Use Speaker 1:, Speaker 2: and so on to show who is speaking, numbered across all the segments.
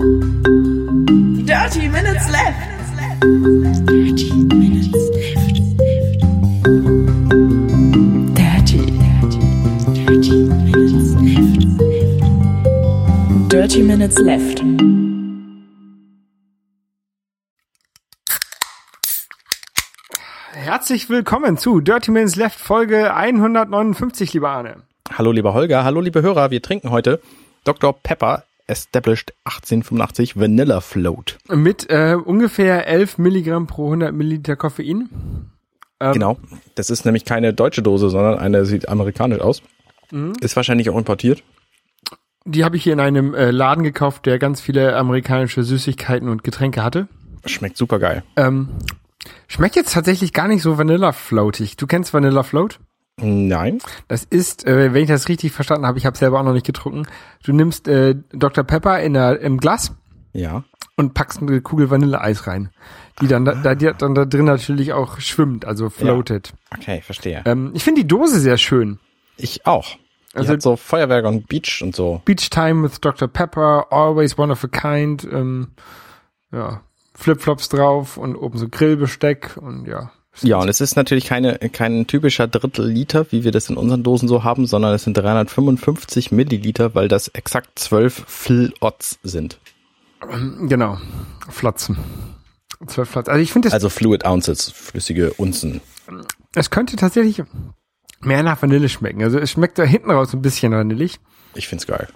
Speaker 1: Dirty Minutes Left. Dirty Minutes Left. Dirty, dirty, dirty Minutes Left. Dirty Minutes Left.
Speaker 2: Herzlich willkommen zu Dirty Minutes Left Folge 159, lieber Arne.
Speaker 3: Hallo lieber Holger, hallo liebe Hörer, wir trinken heute Dr. Pepper Established 1885 Vanilla Float.
Speaker 2: Mit äh, ungefähr 11 Milligramm pro 100 Milliliter Koffein. Ähm,
Speaker 3: Genau, das ist nämlich keine deutsche Dose, sondern eine sieht amerikanisch aus.
Speaker 2: Mhm.
Speaker 3: Ist wahrscheinlich auch importiert.
Speaker 2: Die habe ich hier in einem äh, Laden gekauft, der ganz viele amerikanische Süßigkeiten und Getränke hatte.
Speaker 3: Schmeckt super geil.
Speaker 2: Ähm, schmeckt jetzt tatsächlich gar nicht so Vanilla Floatig. Du kennst Vanilla Float?
Speaker 3: Nein.
Speaker 2: Das ist, äh, wenn ich das richtig verstanden habe, ich habe selber auch noch nicht getrunken. Du nimmst äh, Dr. Pepper in der, im Glas
Speaker 3: Ja.
Speaker 2: und packst eine Kugel Vanilleeis rein, die dann da, da, die dann da drin natürlich auch schwimmt, also floatet.
Speaker 3: Okay, verstehe.
Speaker 2: Ähm, ich finde die Dose sehr schön.
Speaker 3: Ich auch. Die
Speaker 2: Also-
Speaker 3: so Feuerwerk und Beach und so.
Speaker 2: Beach Time with Dr. Pepper, always one of a kind, ähm, ja, Flipflops drauf und oben so Grillbesteck und ja.
Speaker 3: Ja, und es ist natürlich keine, kein typischer Drittel Liter, wie wir das in unseren Dosen so haben, sondern es sind 355 Milliliter, weil das exakt 12 Flots sind.
Speaker 2: Genau. Flotzen. Zwölf Flotzen. Also ich finde,
Speaker 3: Also Fluid Ounces, flüssige Unzen.
Speaker 2: es könnte tatsächlich mehr nach Vanille schmecken. Also es schmeckt da hinten raus ein bisschen vanillig.
Speaker 3: Ich find's geil.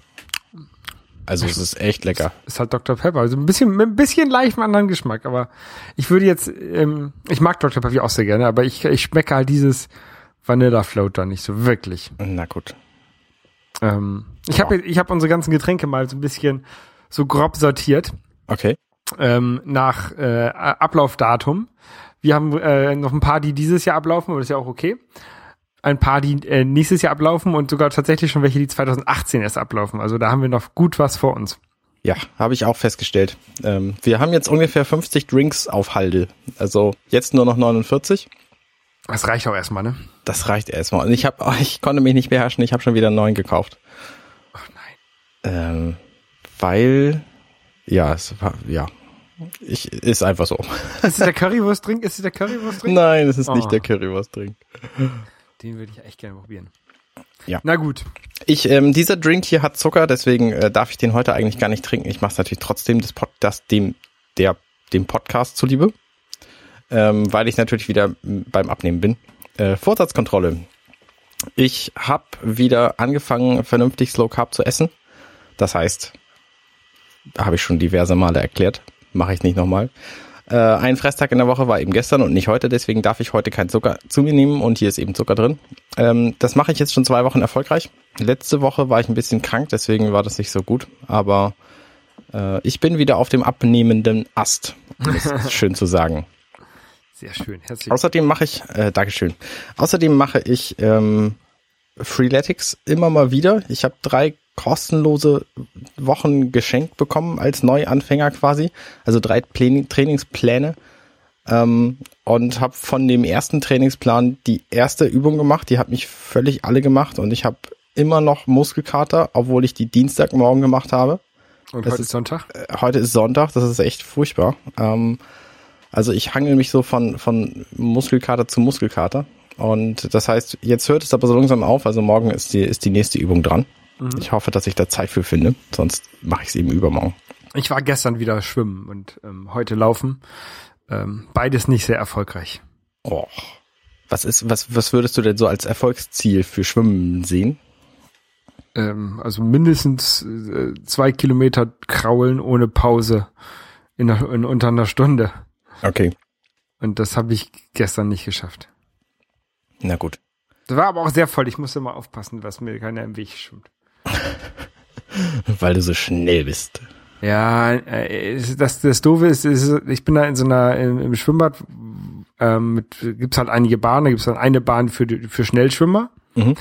Speaker 3: Also es ist echt lecker.
Speaker 2: Ist halt Dr. Pepper. Also ein bisschen, mit ein bisschen leicht einen anderen Geschmack. Aber ich würde jetzt, ähm, ich mag Dr. Pepper auch sehr gerne, aber ich, ich schmecke halt dieses Vanilla Float da nicht so wirklich.
Speaker 3: Na gut.
Speaker 2: Ähm, ich habe ich hab unsere ganzen Getränke mal so ein bisschen so grob sortiert
Speaker 3: Okay.
Speaker 2: ähm, nach äh, Ablaufdatum. Wir haben äh, noch ein paar, die dieses Jahr ablaufen, aber das ist ja auch okay. Ein paar, die äh, nächstes Jahr ablaufen und sogar tatsächlich schon welche, die 2018 erst ablaufen. Also da haben wir noch gut was vor uns.
Speaker 3: Ja, habe ich auch festgestellt. Ähm, wir haben jetzt ungefähr 50 Drinks auf Halde. Also jetzt nur noch 49.
Speaker 2: Das reicht auch erstmal, ne?
Speaker 3: Das reicht erstmal. Und ich habe, ich konnte mich nicht beherrschen. Ich habe schon wieder einen neuen gekauft,
Speaker 2: Ach nein.
Speaker 3: ähm, weil ja, es war ja, ich ist einfach so.
Speaker 2: Ist es der Currywurst-Drink? Ist es der Currywurst-Drink?
Speaker 3: Nein, es ist
Speaker 2: Oh.
Speaker 3: nicht der Currywurst-Drink.
Speaker 2: Den würde ich echt gerne probieren.
Speaker 3: Ja.
Speaker 2: Na gut.
Speaker 3: Ich, ähm, dieser Drink hier hat Zucker, deswegen äh, darf ich den heute eigentlich gar nicht trinken. Ich mache es natürlich trotzdem des Pod, das dem der dem Podcast zuliebe, ähm, weil ich natürlich wieder beim Abnehmen bin. Äh, Vorsatzkontrolle. Ich habe wieder angefangen, vernünftig Slow Carb zu essen. Das heißt, habe ich schon diverse Male erklärt, mache ich nicht nochmal. Äh, ein Fresstag in der Woche war eben gestern und nicht heute, deswegen darf ich heute keinen Zucker zu mir nehmen und hier ist eben Zucker drin. Ähm, das mache ich jetzt schon zwei Wochen erfolgreich. Letzte Woche war ich ein bisschen krank, deswegen war das nicht so gut, aber äh, ich bin wieder auf dem abnehmenden Ast, um es schön zu sagen.
Speaker 2: Sehr schön. Herzlich
Speaker 3: Außerdem mache ich, äh, Dankeschön. Außerdem mache ich ähm, Freeletics immer mal wieder. Ich habe drei kostenlose Wochen geschenkt bekommen als Neuanfänger quasi. Also drei Pläne, Trainingspläne. Ähm, und habe von dem ersten Trainingsplan die erste Übung gemacht. Die hat mich völlig alle gemacht und ich habe immer noch Muskelkater, obwohl ich die Dienstagmorgen gemacht habe.
Speaker 2: Und
Speaker 3: das
Speaker 2: heute
Speaker 3: ist-
Speaker 2: Sonntag.
Speaker 3: Äh, Heute ist Sonntag, das ist echt furchtbar. Ähm, also ich hangel mich so von, von Muskelkater zu Muskelkater. Und das heißt, jetzt hört es aber so langsam auf. Also morgen ist die, ist die nächste Übung dran. Ich hoffe, dass ich da Zeit für finde. Sonst mache ich es eben übermorgen.
Speaker 2: Ich war gestern wieder schwimmen und ähm, heute laufen. Ähm, beides nicht sehr erfolgreich.
Speaker 3: Oh. Was ist, was, was würdest du denn so als Erfolgsziel für Schwimmen sehen?
Speaker 2: Ähm, also mindestens äh, zwei Kilometer kraulen ohne Pause in, einer, in unter einer Stunde.
Speaker 3: Okay.
Speaker 2: Und das habe ich gestern nicht geschafft.
Speaker 3: Na gut.
Speaker 2: Das war aber auch sehr voll. Ich musste mal aufpassen, was mir keiner im Weg schwimmt.
Speaker 3: Weil du so schnell bist.
Speaker 2: Ja, äh, es- das, das Doofe ist, ist, ich bin da in so einer, im, im Schwimmbad, ähm, mit, gibt's halt einige Bahnen, da gibt's dann eine Bahn für, für Schnellschwimmer.
Speaker 3: Mhm.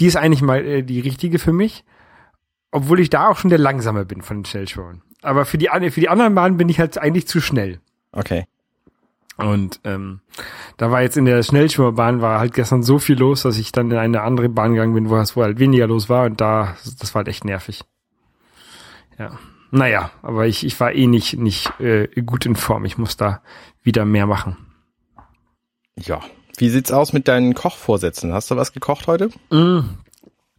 Speaker 2: Die ist eigentlich mal äh, die richtige für mich, obwohl ich da auch schon der Langsame bin von den Schnellschwimmern. Aber für die, für die anderen Bahnen bin ich halt eigentlich zu schnell.
Speaker 3: Okay.
Speaker 2: Und ähm, da war jetzt in der Schnellschwimmerbahn war halt gestern so viel los, dass ich dann in eine andere Bahn gegangen bin, wo es halt weniger los war und da, das war halt echt nervig. Ja. naja, aber ich, ich war eh nicht, nicht äh, gut in Form. Ich muss da wieder mehr machen.
Speaker 3: Ja. Wie sieht's aus mit deinen Kochvorsätzen? Hast du was gekocht heute?
Speaker 2: Mm.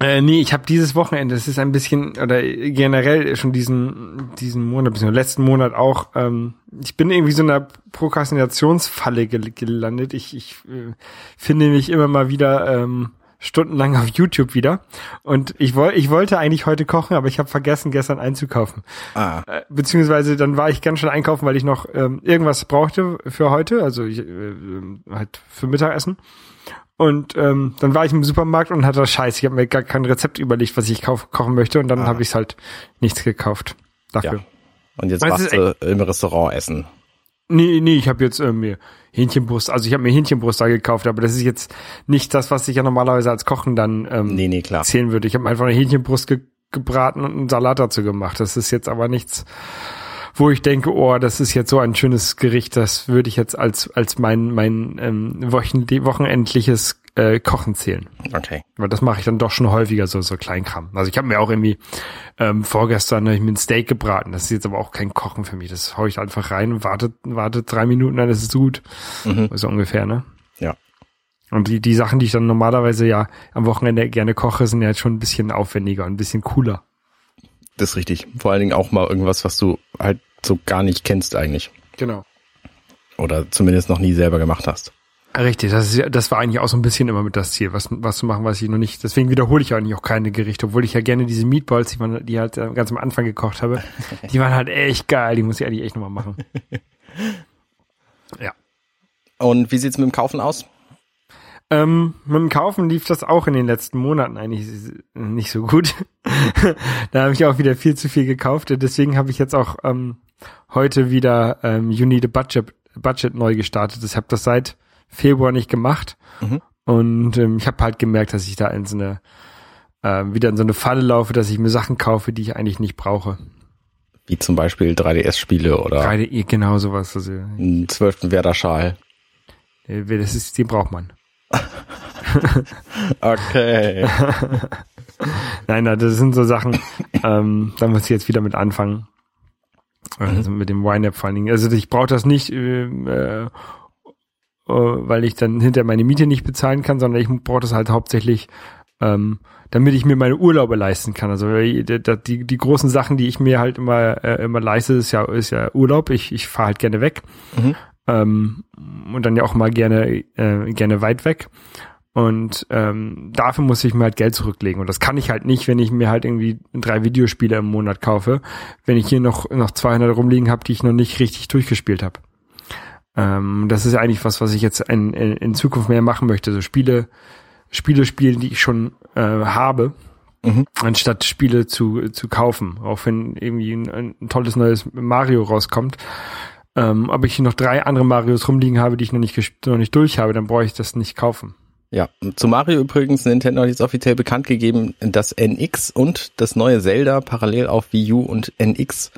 Speaker 2: Äh, nee, ich habe dieses Wochenende, das ist ein bisschen, oder generell schon diesen, diesen Monat, bzw. letzten Monat auch, ähm, ich bin irgendwie so in einer Prokrastinationsfalle gel gelandet. Ich, ich äh, finde mich immer mal wieder ähm, stundenlang auf YouTube wieder. Und ich, wollte ich wollte eigentlich heute kochen, aber ich habe vergessen, gestern einzukaufen.
Speaker 3: Ah.
Speaker 2: Äh, beziehungsweise dann war ich ganz schnell einkaufen, weil ich noch ähm, irgendwas brauchte für heute, also ich, äh, halt für Mittagessen. Und ähm, dann war ich im Supermarkt und hatte Scheiß. Ich habe mir gar kein Rezept überlegt, was ich kauf, kochen möchte. Und dann
Speaker 3: Ah.
Speaker 2: habe ich halt nichts gekauft dafür.
Speaker 3: Ja. Und jetzt warst du im Restaurant essen.
Speaker 2: Nee, nee, ich habe jetzt äh, mir Hähnchenbrust, also ich habe mir Hähnchenbrust da gekauft, aber das ist jetzt nicht das, was ich ja normalerweise als Kochen dann ähm,
Speaker 3: Nee, nee, klar.
Speaker 2: zählen würde. Ich habe einfach eine Hähnchenbrust ge gebraten und einen Salat dazu gemacht. Das ist jetzt aber nichts, wo ich denke, oh, das ist jetzt so ein schönes Gericht, das würde ich jetzt als als mein mein ähm, wochen wochenendliches äh, Kochen zählen.
Speaker 3: Okay.
Speaker 2: Weil das mache ich dann doch schon häufiger, so, so Kleinkram. Also ich habe mir auch irgendwie ähm, vorgestern hab ich mir ein Steak gebraten. Das ist jetzt aber auch kein Kochen für mich. Das hau ich einfach rein und wartet, wartet drei Minuten, dann ist es gut.
Speaker 3: Mhm.
Speaker 2: So ungefähr, ne?
Speaker 3: Ja.
Speaker 2: Und die, die Sachen, die ich dann normalerweise ja am Wochenende gerne koche, sind ja jetzt schon ein bisschen aufwendiger und ein bisschen cooler.
Speaker 3: Das ist richtig. Vor allen Dingen auch mal irgendwas, was du halt so gar nicht kennst eigentlich.
Speaker 2: Genau.
Speaker 3: Oder zumindest noch nie selber gemacht hast.
Speaker 2: Richtig, das, ist, das war eigentlich auch so ein bisschen immer mit das Ziel, was, was zu machen, was ich noch nicht. Deswegen wiederhole ich eigentlich auch keine Gerichte, obwohl ich ja gerne diese Meatballs, die, man, die halt äh, ganz am Anfang gekocht habe, die waren halt echt geil, die muss ich eigentlich echt nochmal machen. Ja.
Speaker 3: Und wie sieht's mit dem Kaufen aus?
Speaker 2: Ähm, mit dem Kaufen lief das auch in den letzten Monaten eigentlich nicht so gut. da habe ich auch wieder viel zu viel gekauft. Deswegen habe ich jetzt auch ähm, heute wieder ähm, You Need a Budget, Budget neu gestartet. Ich habe das seit Februar nicht gemacht.
Speaker 3: Mhm.
Speaker 2: Und ähm, ich habe halt gemerkt, dass ich da in so eine ähm, wieder in so eine Falle laufe, dass ich mir Sachen kaufe, die ich eigentlich nicht brauche.
Speaker 3: Wie zum Beispiel 3DS-Spiele oder
Speaker 2: Gerade eh genau sowas. Also,
Speaker 3: einen zwölften Werder-Schal.
Speaker 2: äh, das ist, den braucht man.
Speaker 3: Okay.
Speaker 2: Nein, nein, das sind so Sachen, ähm, da muss ich jetzt wieder mit anfangen. Also mit dem YNAB vor allen Dingen. Also ich brauche das nicht, äh, äh, weil ich dann hinter meine Miete nicht bezahlen kann, sondern ich brauche das halt hauptsächlich, ähm, damit ich mir meine Urlaube leisten kann. Also äh, die, die, die großen Sachen, die ich mir halt immer, äh, immer leiste, ist ja, ist ja Urlaub. Ich, ich fahre halt gerne weg.
Speaker 3: Mhm.
Speaker 2: Ähm, und dann ja auch mal gerne, äh, gerne weit weg. Und ähm, dafür muss ich mir halt Geld zurücklegen. Und das kann ich halt nicht, wenn ich mir halt irgendwie drei Videospiele im Monat kaufe, wenn ich hier noch, noch 200 rumliegen habe, die ich noch nicht richtig durchgespielt habe. Ähm, das ist eigentlich was, was ich jetzt in, in, in Zukunft mehr machen möchte. So Spiele, Spiele spielen, die ich schon äh, habe,
Speaker 3: Mhm.
Speaker 2: anstatt Spiele zu, zu kaufen. Auch wenn irgendwie ein, ein tolles neues Mario rauskommt. Ähm, aber ich hier noch drei andere Marios rumliegen habe, die ich noch nicht, noch nicht durch habe, dann brauche ich das nicht kaufen.
Speaker 3: Ja, zu Mario übrigens, Nintendo hat jetzt offiziell bekannt gegeben, dass NX und das neue Zelda parallel auf Wii U und NX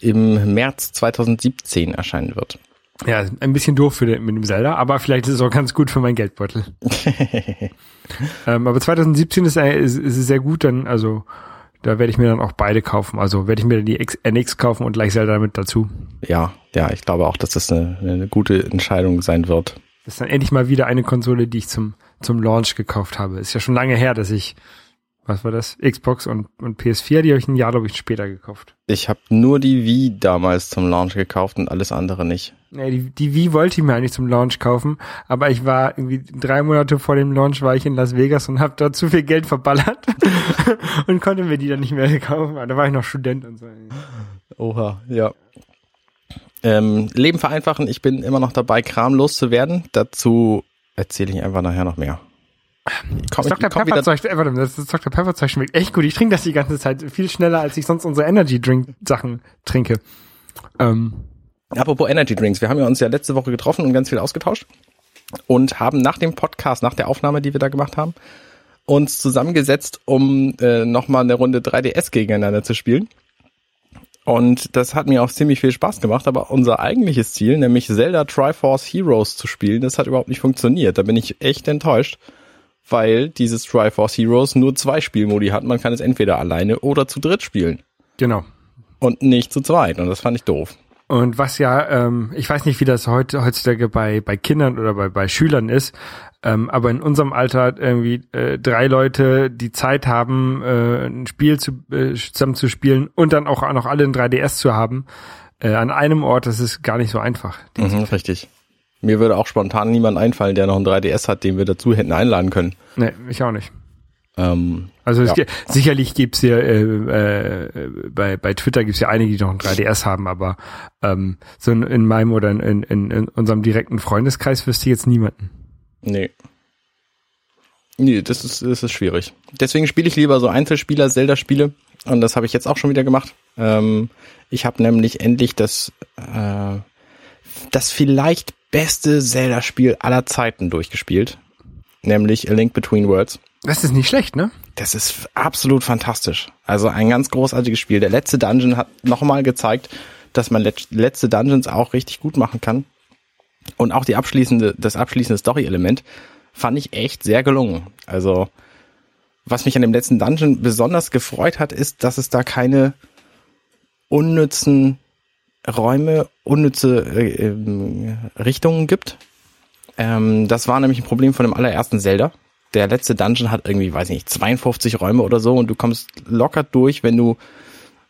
Speaker 3: im März 2017 erscheinen wird.
Speaker 2: Ja, ein bisschen doof für den, mit dem Zelda, aber vielleicht ist es auch ganz gut für meinen Geldbeutel. ähm, aber 2017 ist, äh, ist, ist es sehr gut, dann, also da werde ich mir dann auch beide kaufen. Also werde ich mir die X, NX kaufen und gleich Zelda damit dazu.
Speaker 3: Ja, ja, ich glaube auch, dass das eine, eine gute Entscheidung sein wird.
Speaker 2: Das ist dann endlich mal wieder eine Konsole, die ich zum, zum Launch gekauft habe. Ist ja schon lange her, dass ich, was war das? Xbox und, und PS4, die habe ich ein Jahr, glaube ich, später gekauft.
Speaker 3: Ich habe nur die Wii damals zum Launch gekauft und alles andere nicht.
Speaker 2: Nee, die, die Wii wollte ich mir eigentlich zum Launch kaufen, aber ich war irgendwie drei Monate vor dem Launch war ich in Las Vegas und habe da zu viel Geld verballert und konnte mir die dann nicht mehr kaufen. Da war ich noch Student und so.
Speaker 3: Oha, ja. Ähm, Leben vereinfachen, ich bin immer noch dabei, Kram loszuwerden. Dazu erzähle ich einfach nachher noch mehr. Komm,
Speaker 2: Das Dr. Pepper Zeug, äh, das Dr. Pepper Zeug schmeckt echt gut. Ich trinke das die ganze Zeit viel schneller, als ich sonst unsere Energy Drink Sachen trinke. Ähm,
Speaker 3: Apropos Energy Drinks, wir haben ja uns ja letzte Woche getroffen und ganz viel ausgetauscht und haben nach dem Podcast, nach der Aufnahme, die wir da gemacht haben, uns zusammengesetzt, um äh, nochmal eine Runde 3DS gegeneinander zu spielen. Und das hat mir auch ziemlich viel Spaß gemacht, aber unser eigentliches Ziel, nämlich Zelda Triforce Heroes zu spielen, das hat überhaupt nicht funktioniert. Da bin ich echt enttäuscht, weil dieses Triforce Heroes nur zwei Spielmodi hat. Man kann es entweder alleine oder zu dritt spielen.
Speaker 2: genau.
Speaker 3: Und nicht zu zweit. Und das fand ich doof.
Speaker 2: Und was ja, ähm, ich weiß nicht, wie das heute heutzutage bei bei Kindern oder bei bei Schülern ist, ähm, aber in unserem Alter irgendwie äh, drei Leute, die Zeit haben, äh, ein Spiel zu, äh, zusammen zu spielen und dann auch noch alle ein 3DS zu haben, äh, an einem Ort, das ist gar nicht so einfach.
Speaker 3: Mhm, richtig. Mir würde auch spontan niemand einfallen, der noch ein 3DS hat, den wir dazu hätten einladen können.
Speaker 2: Nee, ich auch nicht.
Speaker 3: Ähm,
Speaker 2: Also
Speaker 3: Ja.
Speaker 2: ge- sicherlich gibt's ja äh, äh, bei, bei Twitter gibt's ja einige, die noch ein 3DS haben, aber ähm, so in, in meinem oder in, in, in unserem direkten Freundeskreis wüsste ich jetzt niemanden.
Speaker 3: nee. Nee, das ist, das ist schwierig. Deswegen spiele ich lieber so Einzelspieler-Zelda-Spiele. Und das habe ich jetzt auch schon wieder gemacht. Ähm, ich habe nämlich endlich das, äh, das vielleicht beste Zelda-Spiel aller Zeiten durchgespielt. Nämlich A Link Between Worlds.
Speaker 2: Das ist nicht schlecht, ne?
Speaker 3: Das ist absolut fantastisch. Also ein ganz großartiges Spiel. Der letzte Dungeon hat nochmal gezeigt, dass man let letzte Dungeons auch richtig gut machen kann. Und auch die abschließende, das abschließende Story-Element fand ich echt sehr gelungen. Also, was mich an dem letzten Dungeon besonders gefreut hat, ist, dass es da keine unnützen Räume, unnütze äh, ähm, Richtungen gibt. Ähm, das war nämlich ein Problem von dem allerersten Zelda. Der letzte Dungeon hat irgendwie, weiß ich nicht, 52 Räume oder so und du kommst locker durch, wenn du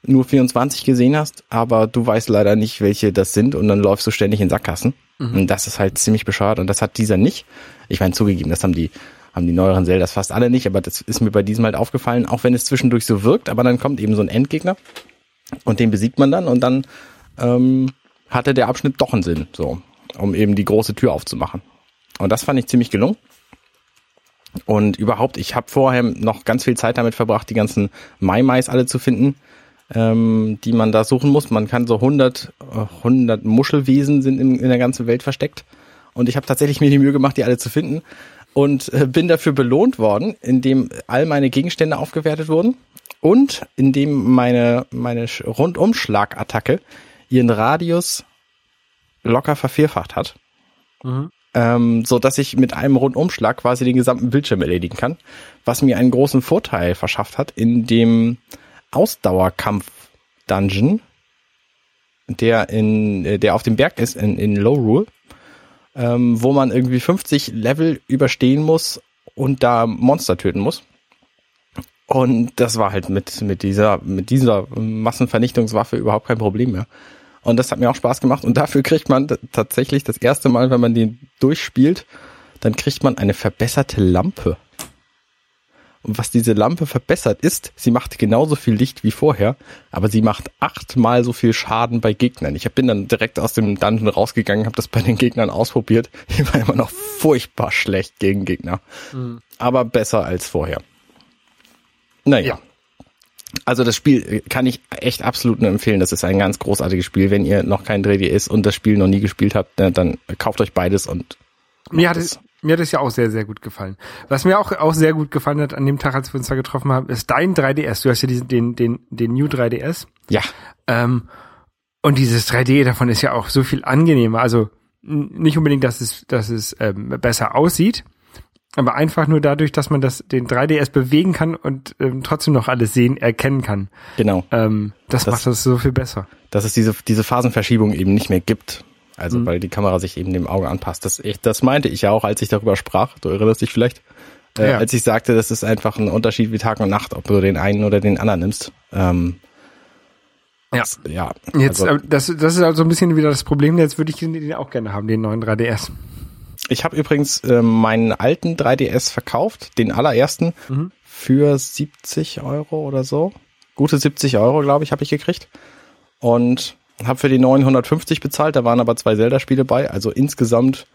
Speaker 3: nur 24 gesehen hast, aber du weißt leider nicht, welche das sind und dann läufst du ständig in Sackgassen. Und das ist halt ziemlich bescheuert und das hat dieser nicht. Ich meine, zugegeben, das haben die, haben die neueren Zeldas fast alle nicht, aber das ist mir bei diesem halt aufgefallen, auch wenn es zwischendurch so wirkt, aber dann kommt eben so ein Endgegner und den besiegt man dann und dann ähm, hatte der Abschnitt doch einen Sinn, so, um eben die große Tür aufzumachen. Und das fand ich ziemlich gelungen. Und überhaupt, ich habe vorher noch ganz viel Zeit damit verbracht, die ganzen Mai-Mais alle zu finden, ähm, die man da suchen muss. Man kann so 100, äh, 100 Muschelwesen sind in, in der ganzen Welt versteckt. Und ich habe tatsächlich mir die Mühe gemacht, die alle zu finden. Und äh, bin dafür belohnt worden, indem all meine Gegenstände aufgewertet wurden und indem meine, meine Sch- Rundumschlagattacke ihren Radius locker vervierfacht hat ähm, so dass ich mit einem Rundumschlag quasi den gesamten Bildschirm erledigen kann, was mir einen großen Vorteil verschafft hat in dem Ausdauerkampf-Dungeon, der in äh, der auf dem Berg ist in, in Low Rule, ähm, wo man irgendwie 50 Level überstehen muss und da Monster töten muss. Und das war halt mit mit dieser mit dieser Massenvernichtungswaffe überhaupt kein Problem mehr. Und das hat mir auch Spaß gemacht. Und dafür kriegt man tatsächlich das erste Mal, wenn man den durchspielt, dann kriegt man eine verbesserte Lampe. Und was diese Lampe verbessert ist, sie macht genauso viel Licht wie vorher, aber sie macht achtmal so viel Schaden bei Gegnern. Ich bin dann direkt aus dem Dungeon rausgegangen, habe das bei den Gegnern ausprobiert. Ich war immer noch furchtbar schlecht gegen Gegner. Aber besser als vorher. Naja.
Speaker 2: Ja.
Speaker 3: Also das Spiel äh, kann ich echt absolut nur empfehlen. Das ist ein ganz großartiges Spiel. Wenn ihr noch kein 3DS und das Spiel noch nie gespielt habt, dann kauft euch beides und
Speaker 2: Mir hat, es, mir hat es ja auch sehr, sehr gut gefallen. Was mir auch, auch sehr gut gefallen hat an dem Tag, als wir uns da getroffen haben, ist dein 3DS. Du hast ja diesen, den, den, den New 3DS.
Speaker 3: ja,
Speaker 2: Ähm, und dieses 3D davon ist ja auch so viel angenehmer. Also nicht unbedingt, dass es, dass es ähm, besser aussieht, aber einfach nur dadurch, dass man das, den 3DS bewegen kann und ähm, trotzdem noch alles sehen, erkennen kann.
Speaker 3: genau.
Speaker 2: Ähm, das,
Speaker 3: Das-
Speaker 2: macht das so viel besser.
Speaker 3: Dass es diese, diese Phasenverschiebung eben nicht mehr gibt. Also weil die Kamera sich eben dem Auge anpasst. Das, ich, das meinte ich ja auch, als ich darüber sprach. Du erinnerst dich vielleicht? Äh,
Speaker 2: Ja.
Speaker 3: Als ich sagte, das ist einfach ein Unterschied wie Tag und Nacht, ob du den einen oder den anderen nimmst. Ähm,
Speaker 2: Ja.
Speaker 3: das- ja.
Speaker 2: Jetzt,
Speaker 3: also,
Speaker 2: äh, das, das ist also ein bisschen wieder das Problem. Jetzt würde ich den auch gerne haben, den neuen 3DS.
Speaker 3: Ich habe übrigens äh, meinen alten 3DS verkauft, den allerersten, für 70 Euro oder so. Gute 70 Euro, glaube ich, habe ich gekriegt. Und habe für die 950 bezahlt, da waren aber zwei Zelda-Spiele bei. Also insgesamt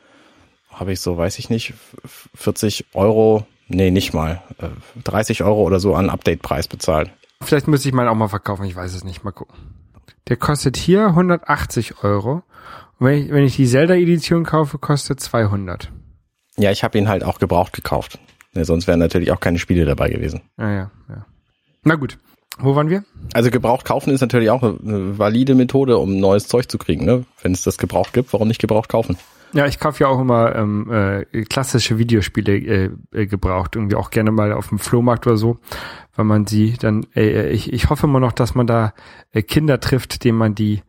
Speaker 3: habe ich so, weiß ich nicht, f- 40 Euro, nee, nicht mal, äh, 30 Euro oder so an Update-Preis bezahlt.
Speaker 2: Vielleicht müsste ich meinen auch mal verkaufen, ich weiß es nicht. Mal gucken. Der kostet hier 180 Euro. Und wenn ich, wenn ich die Zelda-Edition kaufe, kostet 200.
Speaker 3: Ja, ich habe ihn halt auch gebraucht gekauft. Ja, sonst wären natürlich auch keine Spiele dabei gewesen.
Speaker 2: Ja, ja, ja. Na gut. Wo waren wir?
Speaker 3: Also gebraucht kaufen ist natürlich auch eine, eine valide Methode, um neues Zeug zu kriegen. Ne? Wenn es das gebraucht gibt, warum nicht gebraucht kaufen?
Speaker 2: Ja, ich kaufe ja auch immer ähm, äh, klassische Videospiele äh, äh, gebraucht, irgendwie auch gerne mal auf dem Flohmarkt oder so, weil man sie dann, äh, ich, ich hoffe immer noch, dass man da äh, Kinder trifft, denen man die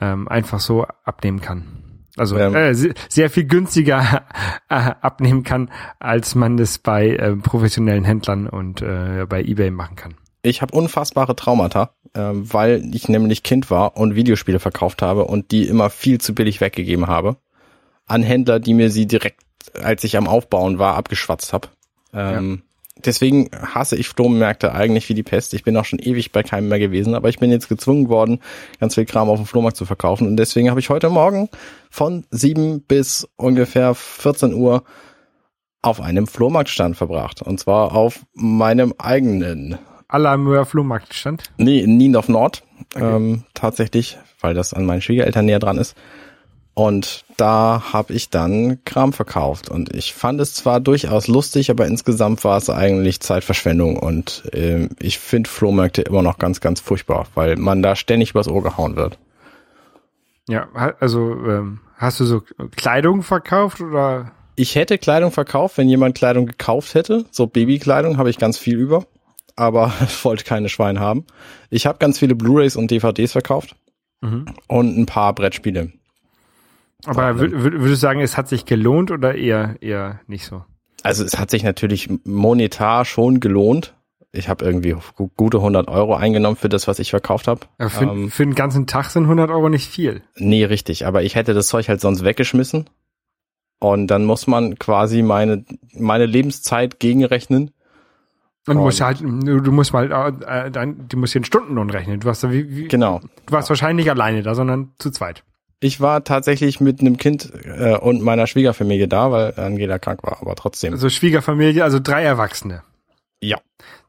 Speaker 2: ähm, einfach so abnehmen kann. Also
Speaker 3: Ähm.
Speaker 2: äh, se- sehr viel günstiger äh, abnehmen kann, als man das bei äh, professionellen Händlern und äh, bei eBay machen kann.
Speaker 3: Ich habe unfassbare Traumata, ähm, weil ich nämlich Kind war und Videospiele verkauft habe und die immer viel zu billig weggegeben habe. An Händler, die mir sie direkt, als ich am Aufbauen war, abgeschwatzt habe. Ähm, Deswegen hasse ich Flohmärkte eigentlich wie die Pest. Ich bin auch schon ewig bei keinem mehr gewesen, aber ich bin jetzt gezwungen worden, ganz viel Kram auf dem Flohmarkt zu verkaufen. Und deswegen habe ich heute Morgen von 7 bis ungefähr 14 Uhr auf einem Flohmarktstand verbracht. Und zwar auf meinem eigenen.
Speaker 2: Alamöer Flohmarkt stand.
Speaker 3: Nee, in Niendorf Nord. Ähm, tatsächlich, weil das an meinen Schwiegereltern näher dran ist. Und da habe ich dann Kram verkauft. Und ich fand es zwar durchaus lustig, aber insgesamt war es eigentlich Zeitverschwendung. Und ähm, ich finde Flohmärkte immer noch ganz, ganz furchtbar, weil man da ständig übers Ohr gehauen wird.
Speaker 2: Ja, also ähm, hast du so Kleidung verkauft oder?
Speaker 3: Ich hätte Kleidung verkauft, wenn jemand Kleidung gekauft hätte. So Babykleidung habe ich ganz viel über, aber wollte keine Schwein haben. Ich habe ganz viele Blu-rays und DVDs verkauft
Speaker 2: Mhm.
Speaker 3: und ein paar Brettspiele.
Speaker 2: Aber wür- würdest du sagen, es hat sich gelohnt oder eher eher nicht so?
Speaker 3: Also es hat sich natürlich monetar schon gelohnt. Ich habe irgendwie gu- gute 100 Euro eingenommen für das, was ich verkauft habe.
Speaker 2: Für,
Speaker 3: Ähm,
Speaker 2: für den ganzen Tag sind 100 Euro nicht viel.
Speaker 3: nee, richtig. Aber ich hätte das Zeug halt sonst weggeschmissen. Und dann muss man quasi meine, meine Lebenszeit gegenrechnen.
Speaker 2: Und du
Speaker 3: Und-
Speaker 2: musst halt, du, musst mal, äh, dann, du musst einen Stundenlohn rechnen. Du warst da wie, wie
Speaker 3: Genau.
Speaker 2: du warst wahrscheinlich nicht alleine da, sondern zu zweit.
Speaker 3: Ich war tatsächlich mit einem Kind äh, und meiner Schwiegerfamilie da, weil Angela krank war, aber trotzdem.
Speaker 2: Also Schwiegerfamilie, also drei Erwachsene.
Speaker 3: ja.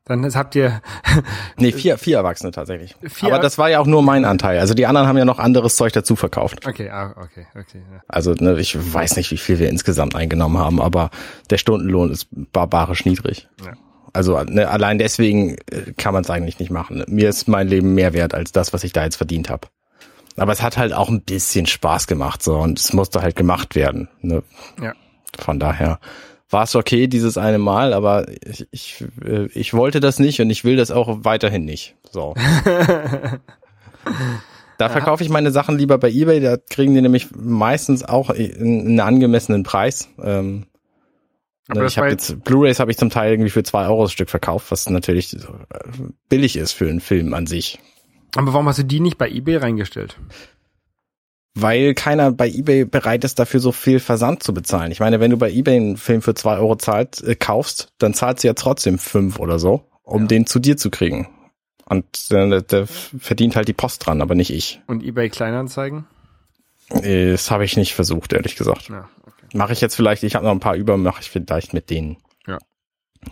Speaker 2: Dann habt ihr,
Speaker 3: Nee, vier, vier Erwachsene tatsächlich.
Speaker 2: Vier-
Speaker 3: aber das war ja auch nur mein Anteil. Also die anderen haben ja noch anderes Zeug dazu verkauft.
Speaker 2: okay, ah, okay, okay. Ja.
Speaker 3: Also ne, ich weiß nicht, wie viel wir insgesamt eingenommen haben, aber der Stundenlohn ist barbarisch niedrig.
Speaker 2: Ja.
Speaker 3: Also ne, allein deswegen äh, kann man es eigentlich nicht machen. Mir ist mein Leben mehr wert als das, was ich da jetzt verdient habe. Aber es hat halt auch ein bisschen Spaß gemacht so und es musste halt gemacht werden. Ne?
Speaker 2: Ja.
Speaker 3: Von daher war es okay dieses eine Mal, aber ich, ich, äh, ich wollte das nicht und ich will das auch weiterhin nicht. So. Da verkaufe ich meine Sachen lieber bei eBay, da kriegen die nämlich meistens auch einen angemessenen Preis. Ähm,
Speaker 2: Aber
Speaker 3: ich habe jetzt Blu-rays habe ich zum Teil irgendwie für zwei Euro das Stück verkauft, was natürlich äh, billig ist für einen Film an sich.
Speaker 2: Aber warum hast du die nicht bei eBay reingestellt?
Speaker 3: Weil keiner bei eBay bereit ist, dafür so viel Versand zu bezahlen. Ich meine, wenn du bei eBay einen Film für zwei Euro zahlt, äh, kaufst, dann zahlst du ja trotzdem fünf oder so, um
Speaker 2: Ja.
Speaker 3: den zu dir zu kriegen. Und äh, da verdient halt die Post dran, aber nicht ich.
Speaker 2: Und eBay Kleinanzeigen?
Speaker 3: Äh, Das habe ich nicht versucht, ehrlich gesagt.
Speaker 2: Ja, okay.
Speaker 3: Mache ich jetzt vielleicht, ich habe noch ein paar über, mache ich vielleicht mit denen.
Speaker 2: Ja.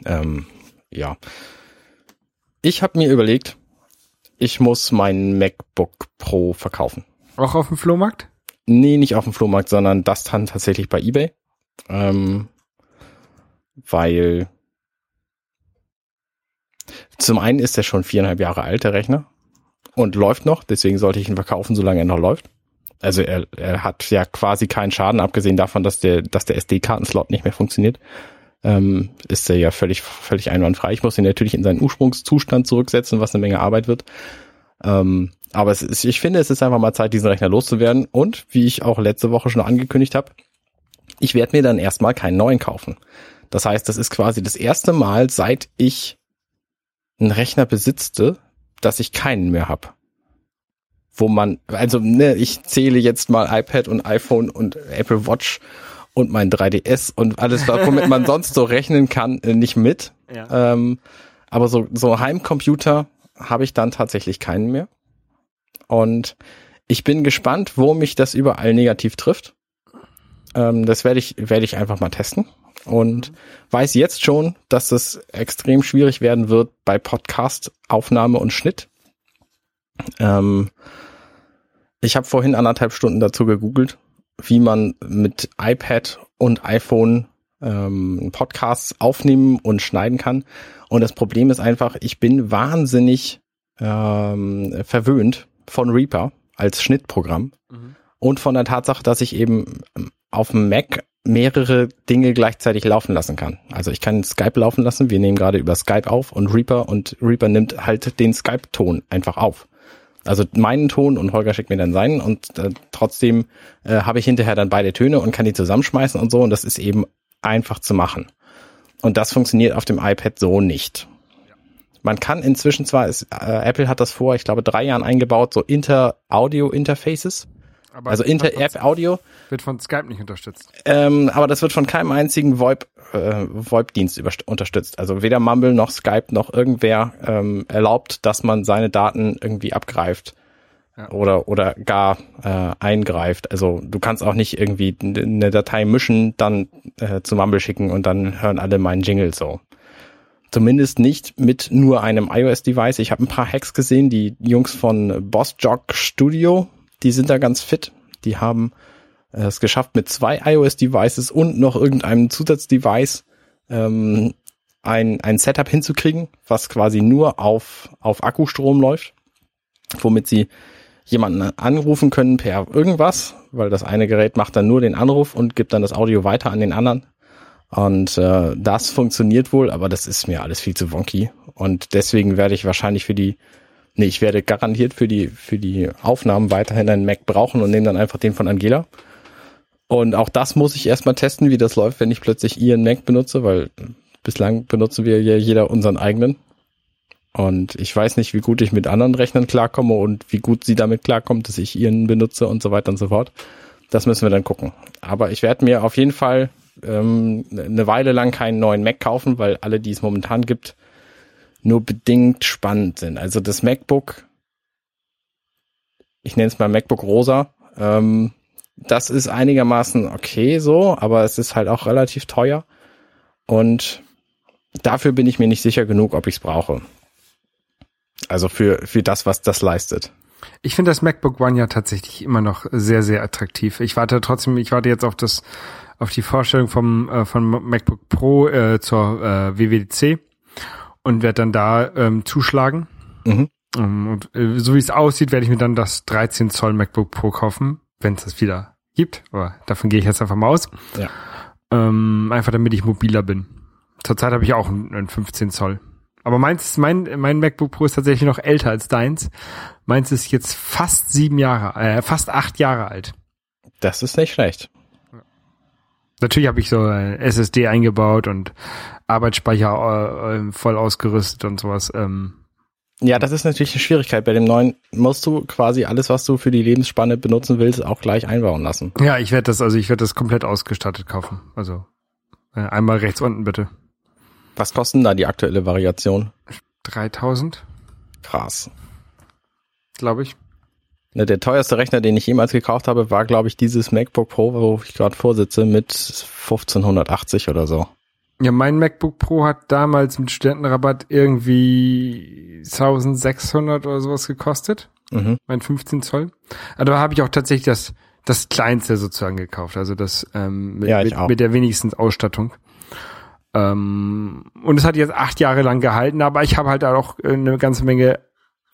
Speaker 3: Ähm, ja. Ich habe mir überlegt, ich muss mein MacBook Pro verkaufen.
Speaker 2: Auch auf dem Flohmarkt?
Speaker 3: Nee, nicht auf dem Flohmarkt, sondern das dann tatsächlich bei eBay. Ähm, weil zum einen ist er schon viereinhalb Jahre alt, der Rechner, und läuft noch, deswegen sollte ich ihn verkaufen, solange er noch läuft. Also er, er hat ja quasi keinen Schaden, abgesehen davon, dass der, dass der SD-Kartenslot nicht mehr funktioniert. Ähm, ist er ja völlig, völlig einwandfrei. Ich muss ihn natürlich in seinen Ursprungszustand zurücksetzen, was eine Menge Arbeit wird. Ähm, aber es ist, ich finde, es ist einfach mal Zeit, diesen Rechner loszuwerden. Und wie ich auch letzte Woche schon angekündigt habe, ich werde mir dann erstmal keinen neuen kaufen. Das heißt, das ist quasi das erste Mal, seit ich einen Rechner besitzte, dass ich keinen mehr habe. Wo man, also ne, ich zähle jetzt mal iPad und iPhone und Apple Watch und mein 3DS und alles, womit man sonst so rechnen kann, äh, nicht mit.
Speaker 2: Ja.
Speaker 3: Ähm, aber so, so Heimcomputer habe ich dann tatsächlich keinen mehr. Und ich bin gespannt, wo mich das überall negativ trifft. Ähm, das werde ich, werde ich einfach mal testen. Und weiß jetzt schon, dass es extrem schwierig werden wird bei Podcast-Aufnahme und Schnitt. Ähm, ich habe vorhin anderthalb Stunden dazu gegoogelt, wie man mit iPad und iPhone ähm, Podcasts aufnehmen und schneiden kann. Und das Problem ist einfach, ich bin wahnsinnig ähm, verwöhnt von Reaper als Schnittprogramm
Speaker 2: Mhm.
Speaker 3: und von der Tatsache, dass ich eben auf dem Mac mehrere Dinge gleichzeitig laufen lassen kann. Also ich kann Skype laufen lassen. Wir nehmen gerade über Skype auf und Reaper und Reaper nimmt halt den Skype-Ton einfach auf. Also meinen Ton und Holger schickt mir dann seinen und äh, trotzdem äh, habe ich hinterher dann beide Töne und kann die zusammenschmeißen und so und das ist eben einfach zu machen. Und das funktioniert auf dem iPad so nicht. Man kann inzwischen zwar, ist, äh, Apple hat das vor, ich glaube, drei Jahren eingebaut, so Inter-Audio-Interfaces.
Speaker 2: Aber
Speaker 3: Also Inter-App-Audio.
Speaker 2: wird von Skype nicht unterstützt.
Speaker 3: Ähm, aber das wird von keinem einzigen VoIP, äh, VoIP-Dienst unterstützt. Also weder Mumble noch Skype noch irgendwer ähm, erlaubt, dass man seine Daten irgendwie abgreift
Speaker 2: Ja.
Speaker 3: oder oder gar äh, eingreift. Also du kannst auch nicht irgendwie eine Datei mischen, dann äh, zu Mumble schicken und dann hören alle meinen Jingle so. Zumindest nicht mit nur einem iOS-Device. Ich habe ein paar Hacks gesehen, die Jungs von BossJock Studio, die sind da ganz fit. Die haben äh, es geschafft, mit zwei iOS-Devices und noch irgendeinem Zusatzdevice ähm, ein, ein Setup hinzukriegen, was quasi nur auf, auf Akkustrom läuft, womit sie jemanden anrufen können per irgendwas, weil das eine Gerät macht dann nur den Anruf und gibt dann das Audio weiter an den anderen. Und äh, das funktioniert wohl, aber das ist mir alles viel zu wonky. Und deswegen werde ich wahrscheinlich für die, nee, ich werde garantiert für die, für die Aufnahmen weiterhin einen Mac brauchen und nehme dann einfach den von Angela. Und auch das muss ich erstmal testen, wie das läuft, wenn ich plötzlich ihren Mac benutze, weil bislang benutzen wir ja jeder unseren eigenen. Und ich weiß nicht, wie gut ich mit anderen Rechnern klarkomme und wie gut sie damit klarkommt, dass ich ihren benutze und so weiter und so fort. Das müssen wir dann gucken. Aber ich werde mir auf jeden Fall ähm, eine Weile lang keinen neuen Mac kaufen, weil alle, die es momentan gibt, nur bedingt spannend sind. Also das MacBook, ich nenne es mal MacBook Rosa, ähm, das ist einigermaßen okay so, aber es ist halt auch relativ teuer. Und dafür bin ich mir nicht sicher genug, ob ich es brauche. Also für, für das, was das leistet.
Speaker 2: Ich finde das MacBook One ja tatsächlich immer noch sehr, sehr attraktiv. Ich warte trotzdem, ich warte jetzt auf das, auf die Vorstellung vom, äh, von MacBook Pro äh, zur äh, WWDC und werde dann da ähm, zuschlagen.
Speaker 3: Mhm.
Speaker 2: Um, und äh, so wie es aussieht, werde ich mir dann das 13 Zoll MacBook Pro kaufen, wenn es das wieder gibt. Aber davon gehe ich jetzt einfach mal aus.
Speaker 3: Ja.
Speaker 2: Ähm, einfach damit ich mobiler bin. Zurzeit habe ich auch einen, einen 15 Zoll. Aber meins, mein, mein MacBook Pro ist tatsächlich noch älter als deins. Meins ist jetzt fast sieben Jahre, äh, fast acht Jahre alt.
Speaker 3: Das ist nicht schlecht.
Speaker 2: Natürlich habe ich so äh, SSD eingebaut und Arbeitsspeicher äh, äh, voll ausgerüstet und sowas. Ähm,
Speaker 3: Ja, das ist natürlich eine Schwierigkeit. Bei dem neuen musst du quasi alles, was du für die Lebensspanne benutzen willst, auch gleich einbauen lassen.
Speaker 2: ja, ich werde das, also ich werde das komplett ausgestattet kaufen. Also äh, einmal rechts unten bitte.
Speaker 3: Was kosten da die aktuelle Variation?
Speaker 2: 3000,
Speaker 3: Krass.
Speaker 2: glaube ich.
Speaker 3: Ne, der teuerste Rechner, den ich jemals gekauft habe, war, glaube ich, dieses MacBook Pro, wo ich gerade vorsitze, mit 1580 oder so.
Speaker 2: Ja, mein MacBook Pro hat damals mit Studentenrabatt irgendwie 1600 oder sowas gekostet.
Speaker 3: Mhm.
Speaker 2: Mein 15 Zoll. Aber da habe ich auch tatsächlich das, das kleinste sozusagen gekauft. Also das ähm, mit,
Speaker 3: Ja,
Speaker 2: mit, mit der wenigsten Ausstattung. Ähm, und es hat jetzt acht Jahre lang gehalten, aber ich habe halt auch äh, eine ganze Menge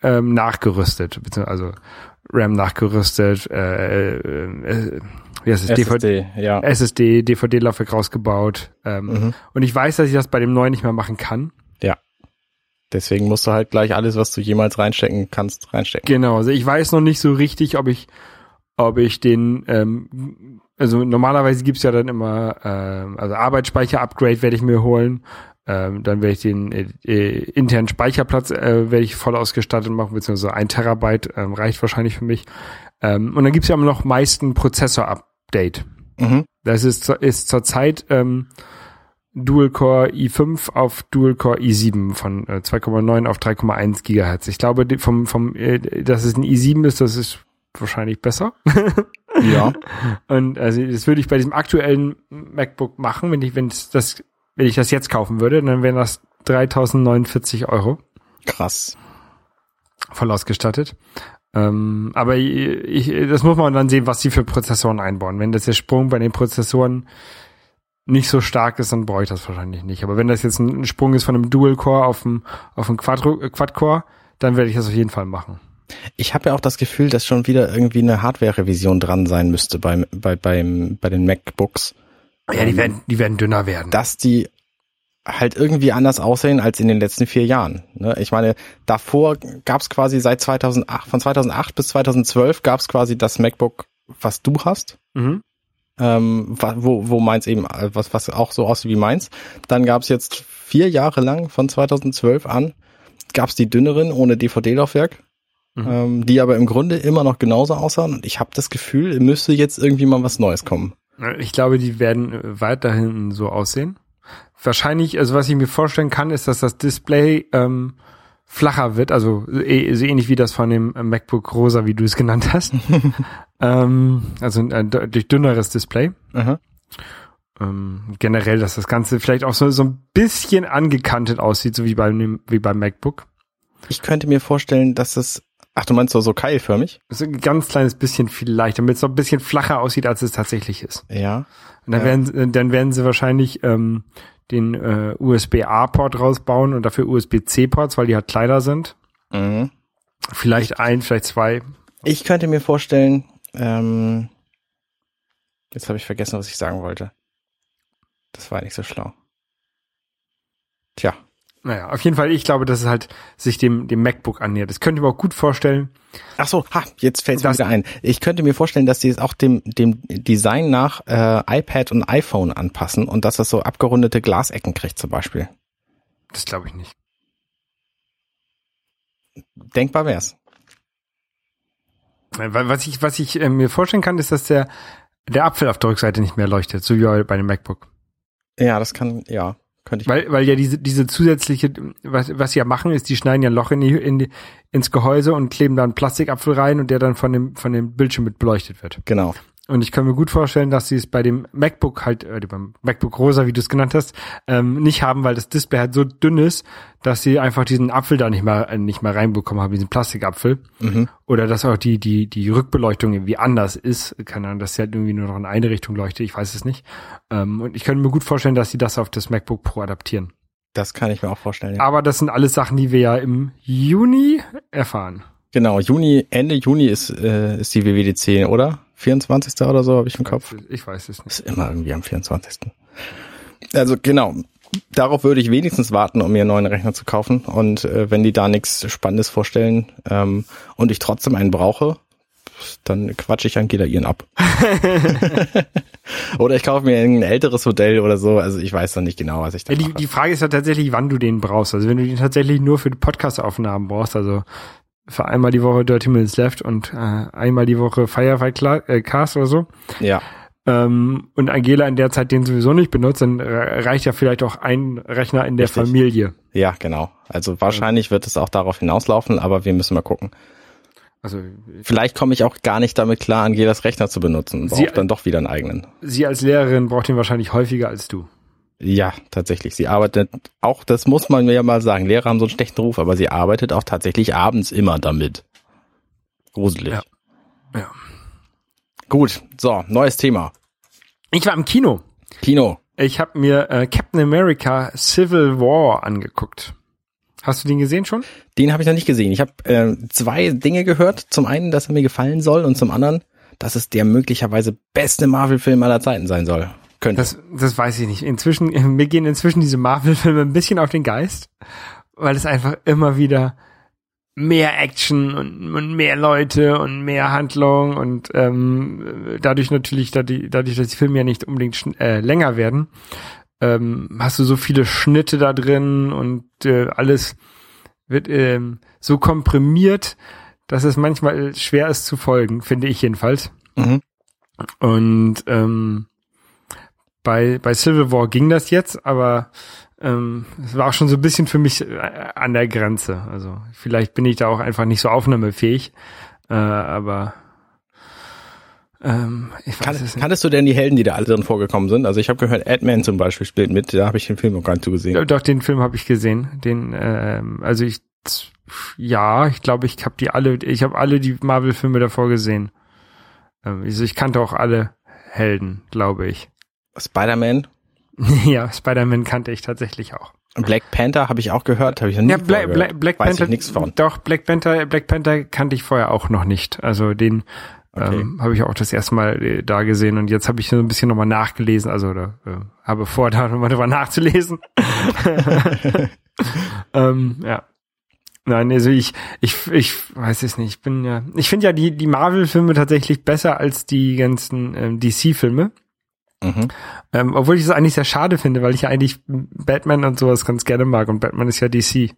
Speaker 2: ähm, nachgerüstet. beziehungsweise Also RAM nachgerüstet, äh, äh, äh, wie heißt es, DVD,
Speaker 3: SSD, ja.
Speaker 2: SSD, DVD-Laufwerk rausgebaut. Ähm,
Speaker 3: Mhm.
Speaker 2: Und ich weiß, dass ich das bei dem neuen nicht mehr machen kann.
Speaker 3: Ja. Deswegen musst du halt gleich alles, was du jemals reinstecken kannst, reinstecken.
Speaker 2: Genau, also ich weiß noch nicht so richtig, ob ich, ob ich den, ähm, also normalerweise gibt's ja dann immer, ähm, also Arbeitsspeicher-Upgrade werde ich mir holen. Ähm, dann werde ich den äh, äh, internen Speicherplatz äh, werde ich voll ausgestattet machen, beziehungsweise ein Terabyte ähm, reicht wahrscheinlich für mich. Ähm, und dann gibt's ja immer noch meisten Prozessor-Update.
Speaker 3: Mhm.
Speaker 2: Das ist, ist zurzeit ähm, Dual-Core i5 auf Dual-Core i7 von äh, 2,9 auf 3,1 Gigahertz. Ich glaube, die- vom, vom, äh, dass es ein i7 ist, das ist wahrscheinlich besser.
Speaker 3: Ja.
Speaker 2: Und also das würde ich bei diesem aktuellen MacBook machen, wenn ich, wenn das, wenn ich das jetzt kaufen würde, dann wären das 3049 Euro
Speaker 3: Krass.
Speaker 2: voll ausgestattet. Ähm, aber ich, das muss man dann sehen, was sie für Prozessoren einbauen. Wenn das der Sprung bei den Prozessoren nicht so stark ist, dann brauche ich das wahrscheinlich nicht. Aber wenn das jetzt ein, Sprung ist von einem Dual-Core auf einen, auf einen äh, Quad-Core, dann werde ich das auf jeden Fall machen.
Speaker 3: Ich habe ja auch das Gefühl, dass schon wieder irgendwie eine Hardware-Revision dran sein müsste beim, bei, beim, bei den MacBooks.
Speaker 2: Ja, die werden, die werden dünner werden.
Speaker 3: Dass die halt irgendwie anders aussehen als in den letzten vier Jahren. Ne? Ich meine, davor gab es quasi seit 2008, von 2008 bis 2012 gab es quasi das MacBook, was du hast.
Speaker 2: Mhm.
Speaker 3: Ähm, wo, wo meins eben, was, was auch so aussieht wie meins. Dann gab es jetzt vier Jahre lang, von 2012 an, gab es die dünneren ohne DVD-Laufwerk, mhm. ähm, die aber im Grunde immer noch genauso aussahen. Und ich habe das Gefühl, müsste jetzt irgendwie mal was Neues kommen.
Speaker 2: Ich glaube, die werden weiterhin so aussehen. Wahrscheinlich, also was ich mir vorstellen kann, ist, dass das Display ähm, flacher wird, also eh, so ähnlich wie das von dem MacBook Rosa, wie du es genannt hast. ähm, also ein deutlich dünneres Display. Ähm, generell, dass das Ganze vielleicht auch so, so ein bisschen angekantet aussieht, so wie beim, wie beim MacBook.
Speaker 3: Ich könnte mir vorstellen, dass es Ach, du meinst so, so keilförmig?
Speaker 2: So ein ganz kleines bisschen vielleicht, damit es noch ein bisschen flacher aussieht, als es tatsächlich ist.
Speaker 3: Ja.
Speaker 2: Und dann,
Speaker 3: ja.
Speaker 2: werden, dann werden sie wahrscheinlich ähm, den äh, USB-A-Port rausbauen und dafür USB-C-Ports, weil die halt kleiner sind.
Speaker 3: Mhm.
Speaker 2: Vielleicht ein, vielleicht zwei.
Speaker 3: Ich könnte mir vorstellen, ähm, jetzt habe ich vergessen, was ich sagen wollte. Das war nicht so schlau. Tja.
Speaker 2: Naja, auf jeden Fall, ich glaube, dass es halt sich dem, dem MacBook annähert. Das könnte ich mir auch gut vorstellen.
Speaker 3: Ach so, ha, jetzt fällt es mir wieder ein. Ich könnte mir vorstellen, dass sie es auch dem, dem Design nach äh, iPad und iPhone anpassen und dass das so abgerundete Glasecken kriegt zum Beispiel.
Speaker 2: Das glaube ich nicht.
Speaker 3: Denkbar wär's.
Speaker 2: Was ich, was ich äh, mir vorstellen kann, ist, dass der, der Apfel auf der Rückseite nicht mehr leuchtet, so wie bei dem MacBook.
Speaker 3: Ja, das kann, ja. Könnte ich
Speaker 2: weil, weil ja diese, diese zusätzliche, was, was sie ja machen, ist, die schneiden ja ein Loch in die, in die, ins Gehäuse und kleben da einen Plastikapfel rein und der dann von dem, von dem Bildschirm mit beleuchtet wird.
Speaker 3: Genau.
Speaker 2: Und ich kann mir gut vorstellen, dass sie es bei dem MacBook halt, äh, beim MacBook Rosa, wie du es genannt hast, ähm, nicht haben, weil das Display halt so dünn ist, dass sie einfach diesen Apfel da nicht mehr, äh, nicht mehr reinbekommen haben, diesen Plastikapfel.
Speaker 3: Mhm.
Speaker 2: Oder dass auch die, die, die Rückbeleuchtung irgendwie anders ist. Keine Ahnung, dass sie halt irgendwie nur noch in eine Richtung leuchtet, ich weiß es nicht. Ähm, und ich könnte mir gut vorstellen, dass sie das auf das MacBook Pro adaptieren.
Speaker 3: Das kann ich mir auch vorstellen.
Speaker 2: Aber das sind alles Sachen, die wir ja im Juni erfahren.
Speaker 3: Genau, Juni, Ende Juni ist, äh, ist die WWDC, oder? 24. oder so habe ich im Kopf.
Speaker 2: Ich weiß es nicht.
Speaker 3: Ist immer irgendwie am 24. Also genau, darauf würde ich wenigstens warten, um mir einen neuen Rechner zu kaufen. Und äh, wenn die da nichts Spannendes vorstellen ähm, und ich trotzdem einen brauche, dann quatsche ich Angela ihren ab. oder ich kaufe mir ein älteres Modell oder so. Also ich weiß noch nicht genau, was ich da
Speaker 2: ja, die,
Speaker 3: mache.
Speaker 2: die Frage ist ja tatsächlich, wann du den brauchst. Also wenn du den tatsächlich nur für die Podcast-Aufnahmen brauchst, also für einmal die Woche Dirty Minutes Left und äh, einmal die Woche Firefight Cla äh, Cast oder so.
Speaker 3: Ja.
Speaker 2: Ähm, und Angela in der Zeit den sowieso nicht benutzt, dann reicht ja vielleicht auch ein Rechner in der
Speaker 3: Richtig.
Speaker 2: Familie.
Speaker 3: Ja, genau. Also wahrscheinlich wird es auch darauf hinauslaufen, aber wir müssen mal gucken.
Speaker 2: Also
Speaker 3: Vielleicht komme ich auch gar nicht damit klar, Angelas Rechner zu benutzen und
Speaker 2: Sie-
Speaker 3: brauche dann doch wieder einen eigenen.
Speaker 2: sie als Lehrerin braucht ihn wahrscheinlich häufiger als du.
Speaker 3: Ja, tatsächlich. Sie arbeitet auch, das muss man mir ja mal sagen, Lehrer haben so einen schlechten Ruf, aber sie arbeitet auch tatsächlich abends immer damit. Gruselig.
Speaker 2: Ja. Ja.
Speaker 3: Gut, so, neues Thema.
Speaker 2: Ich war im Kino.
Speaker 3: Kino.
Speaker 2: Ich habe mir äh, Captain America Civil War angeguckt. Hast du den gesehen schon?
Speaker 3: Den habe ich noch nicht gesehen. Ich habe äh, zwei Dinge gehört. Zum einen, dass er mir gefallen soll und zum anderen, dass es der möglicherweise beste Marvel-Film aller Zeiten sein soll. Könnte.
Speaker 2: Das, das weiß ich nicht. Inzwischen, mir gehen inzwischen diese Marvel-Filme ein bisschen auf den Geist, weil es einfach immer wieder mehr Action und, und mehr Leute und mehr Handlung und ähm, dadurch natürlich, dadurch, dadurch, dass die Filme ja nicht unbedingt äh, länger werden, ähm, hast du so viele Schnitte da drin und äh, alles wird ähm, so komprimiert, dass es manchmal schwer ist zu folgen, finde ich jedenfalls.
Speaker 3: Mhm.
Speaker 2: Und ähm, bei, bei Civil War ging das jetzt, aber ähm, es war auch schon so ein bisschen für mich äh, an der Grenze. Also vielleicht bin ich da auch einfach nicht so aufnahmefähig, äh, aber ähm, ich weiß
Speaker 3: Kann,
Speaker 2: es nicht.
Speaker 3: kanntest du denn die Helden, die da alle drin vorgekommen sind? Also ich habe gehört, Ant-Man zum Beispiel spielt mit, da habe ich den Film noch gar nicht zugesehen.
Speaker 2: Ja, Doch, den Film habe ich gesehen. Den, ähm, also ich, ja, ich glaube, ich habe die alle, ich habe alle die Marvel-Filme davor gesehen. Ähm, also ich kannte auch alle Helden, glaube ich.
Speaker 3: Spider-Man?
Speaker 2: ja, Spider-Man kannte ich tatsächlich auch.
Speaker 3: Black Panther habe ich auch gehört, habe ich noch nie
Speaker 2: Ja, Bla
Speaker 3: vorher
Speaker 2: Bla
Speaker 3: gehört.
Speaker 2: Black
Speaker 3: Weiß
Speaker 2: Panther.
Speaker 3: ich nichts von.
Speaker 2: Doch, Black Panther, Black Panther kannte ich vorher auch noch nicht. Also den
Speaker 3: Okay.
Speaker 2: ähm, habe ich auch das erste Mal äh, da gesehen und jetzt habe ich so ein bisschen nochmal nachgelesen, also oder, äh, habe vor, da nochmal drüber nachzulesen. ähm, ja. Nein, also ich, ich, ich weiß es nicht. Ich bin ja, ich finde ja die, die Marvel-Filme tatsächlich besser als die ganzen ähm, DC-Filme.
Speaker 3: Mhm.
Speaker 2: Ähm, obwohl ich es eigentlich sehr schade finde, weil ich ja eigentlich Batman und sowas ganz gerne mag und Batman ist ja DC.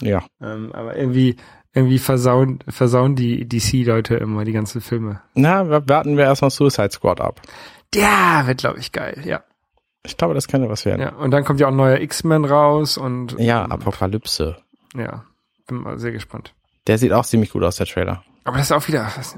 Speaker 3: Ja.
Speaker 2: Ähm, aber irgendwie, irgendwie versauen, versauen die DC-Leute immer die ganzen Filme.
Speaker 3: Na, wa- warten wir erstmal Suicide Squad ab.
Speaker 2: Der wird, glaube ich, geil, ja.
Speaker 3: Ich glaube, das könnte was werden.
Speaker 2: ja. Und dann kommt ja auch ein neuer X-Men raus und
Speaker 3: Ja,
Speaker 2: ähm,
Speaker 3: Apokalypse.
Speaker 2: ja, bin mal sehr gespannt.
Speaker 3: Der sieht auch ziemlich gut aus, der Trailer.
Speaker 2: Aber das ist auch wieder, das,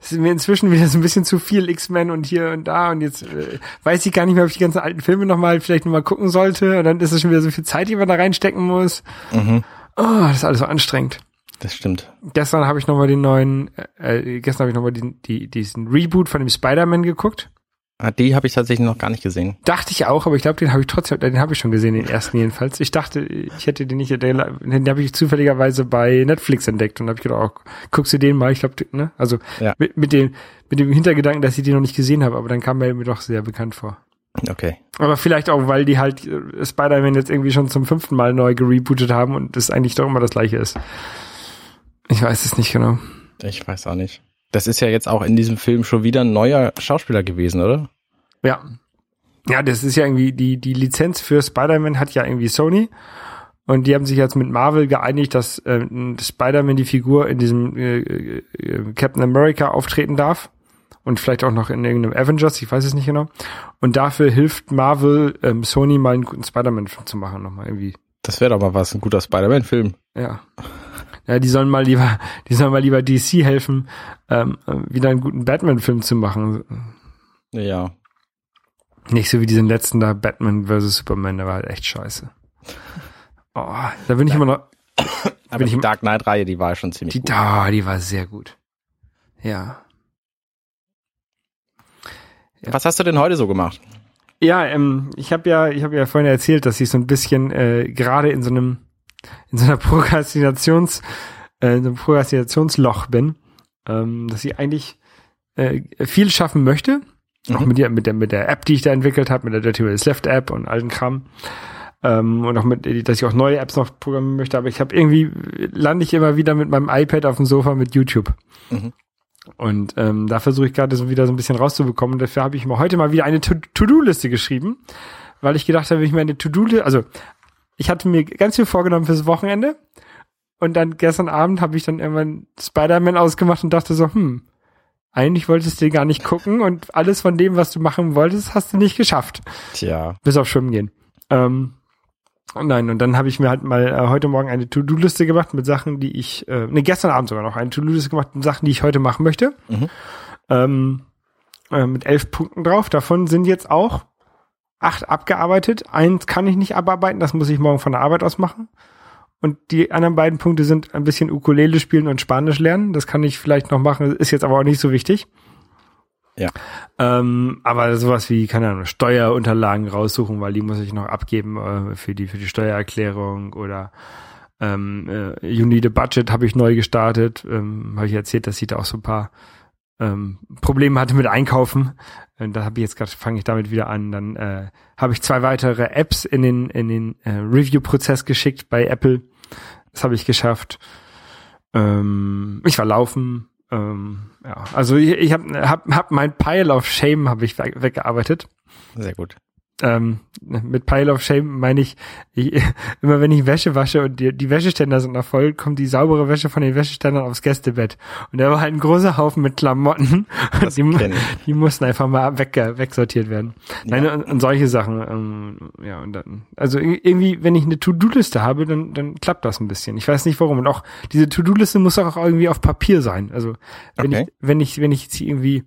Speaker 2: ist mir inzwischen wieder so ein bisschen zu viel X-Men und hier und da und jetzt äh, weiß ich gar nicht mehr, ob ich die ganzen alten Filme nochmal vielleicht nochmal gucken sollte und dann ist es schon wieder so viel Zeit, die man da reinstecken muss.
Speaker 3: Mhm.
Speaker 2: Oh, das ist alles so anstrengend.
Speaker 3: Das stimmt.
Speaker 2: Gestern habe ich nochmal den neuen, äh, gestern habe ich nochmal die, die, diesen Reboot von dem Spider-Man geguckt.
Speaker 3: Ah, die habe ich tatsächlich noch gar nicht gesehen.
Speaker 2: Dachte ich auch, aber ich glaube, den habe ich trotzdem, den habe ich schon gesehen, den ersten jedenfalls. Ich dachte, ich hätte den nicht, den, den habe ich zufälligerweise bei Netflix entdeckt und habe ich gedacht, oh, guckst du den mal? Ich glaube, ne? Also
Speaker 3: Ja.
Speaker 2: mit, mit dem mit dem Hintergedanken, dass ich den noch nicht gesehen habe, aber dann kam er mir doch sehr bekannt vor.
Speaker 3: Okay.
Speaker 2: Aber vielleicht auch, weil die halt äh, Spider-Man jetzt irgendwie schon zum fünften Mal neu gerebootet haben und das eigentlich doch immer das gleiche ist. Ich weiß es nicht genau.
Speaker 3: Ich weiß auch nicht. Das ist ja jetzt auch in diesem Film schon wieder ein neuer Schauspieler gewesen, oder?
Speaker 2: Ja. Ja, das ist ja irgendwie, die, die Lizenz für Spider-Man hat ja irgendwie Sony. Und die haben sich jetzt mit Marvel geeinigt, dass äh, Spider-Man die Figur in diesem äh, äh, Captain America auftreten darf. Und vielleicht auch noch in irgendeinem Avengers, ich weiß es nicht genau. Und dafür hilft Marvel ähm, Sony mal einen guten Spider-Man-Film zu machen, nochmal irgendwie.
Speaker 3: Das wäre doch mal was, ein guter Spider-Man-Film.
Speaker 2: Ja. Ja, die sollen mal lieber, die sollen mal lieber DC helfen, ähm, äh, wieder einen guten Batman-Film zu machen.
Speaker 3: Ja.
Speaker 2: Nicht so wie diesen letzten da, Batman vs. Superman, der war halt echt scheiße. Oh, da bin ich immer noch,
Speaker 3: Aber die Dark Knight-Reihe, die war schon ziemlich
Speaker 2: die
Speaker 3: gut.
Speaker 2: da, die war sehr gut. Ja.
Speaker 3: Was hast du denn heute so gemacht?
Speaker 2: Ja, ähm, ich habe ja, ich habe ja vorhin erzählt, dass ich so ein bisschen äh, gerade in so einem, in so einer Prokrastinations, äh, in so einem Prokrastinationsloch bin, ähm, dass ich eigentlich äh, viel schaffen möchte, auch
Speaker 3: Mhm.
Speaker 2: mit der, mit der, mit der App, die ich da entwickelt habe, mit der Dirty Wales Left App und allen Kram. Ähm, und auch mit, dass ich auch neue Apps noch programmieren möchte, aber ich habe irgendwie lande ich immer wieder mit meinem iPad auf dem Sofa mit YouTube.
Speaker 3: Mhm.
Speaker 2: Und ähm, da versuche ich gerade so wieder so ein bisschen rauszubekommen. Dafür habe ich mir heute mal wieder eine To- To-Do-Liste geschrieben, weil ich gedacht habe, wenn ich mir eine To-Do-Liste, also ich hatte mir ganz viel vorgenommen fürs Wochenende und dann gestern Abend habe ich dann irgendwann Spider-Man ausgemacht und dachte so, hm, eigentlich wolltest du gar nicht gucken und alles von dem, was du machen wolltest, hast du nicht geschafft.
Speaker 3: Tja.
Speaker 2: Bis auf Schwimmen gehen. Ähm, nein, und dann habe ich mir halt mal äh, heute Morgen eine To-Do-Liste gemacht mit Sachen, die ich, äh, ne, gestern Abend sogar noch eine To-Do-Liste gemacht mit Sachen, die ich heute machen möchte.
Speaker 3: Mhm.
Speaker 2: Ähm, äh, mit elf Punkten drauf. Davon sind jetzt auch acht abgearbeitet. Eins kann ich nicht abarbeiten, das muss ich morgen von der Arbeit aus machen. Und die anderen beiden Punkte sind ein bisschen Ukulele spielen und Spanisch lernen. Das kann ich vielleicht noch machen, ist jetzt aber auch nicht so wichtig.
Speaker 3: Ja.
Speaker 2: Ähm, aber sowas wie, keine Ahnung, Steuerunterlagen raussuchen, weil die muss ich noch abgeben äh, für die für die Steuererklärung oder ähm, äh, You Need a Budget habe ich neu gestartet. Ähm, habe ich erzählt, dass ich da auch so ein paar ähm, Probleme hatte mit Einkaufen. Und da habe ich jetzt gerade fange ich damit wieder an. Dann äh, habe ich zwei weitere Apps in den in den äh, Review-Prozess geschickt bei Apple. Das habe ich geschafft. Ähm, ich war laufen. Ähm, ja, also ich, ich habe hab, hab mein Pile of Shame habe ich weg, weggearbeitet.
Speaker 3: Sehr gut.
Speaker 2: Ähm, mit Pile of Shame meine ich, ich, immer wenn ich Wäsche wasche und die, die Wäscheständer sind noch voll, kommt die saubere Wäsche von den Wäscheständern aufs Gästebett. Und da war halt ein großer Haufen mit Klamotten.
Speaker 3: Das
Speaker 2: die, die mussten einfach mal weg, wegsortiert werden. Nein, und, und solche Sachen. Ähm, ja, und dann, also ir- irgendwie, wenn ich eine To-Do-Liste habe, dann, dann klappt das ein bisschen. Ich weiß nicht warum. Und auch diese To-Do-Liste muss auch irgendwie auf Papier sein. Also wenn
Speaker 3: Okay.
Speaker 2: ich, wenn ich, wenn ich sie irgendwie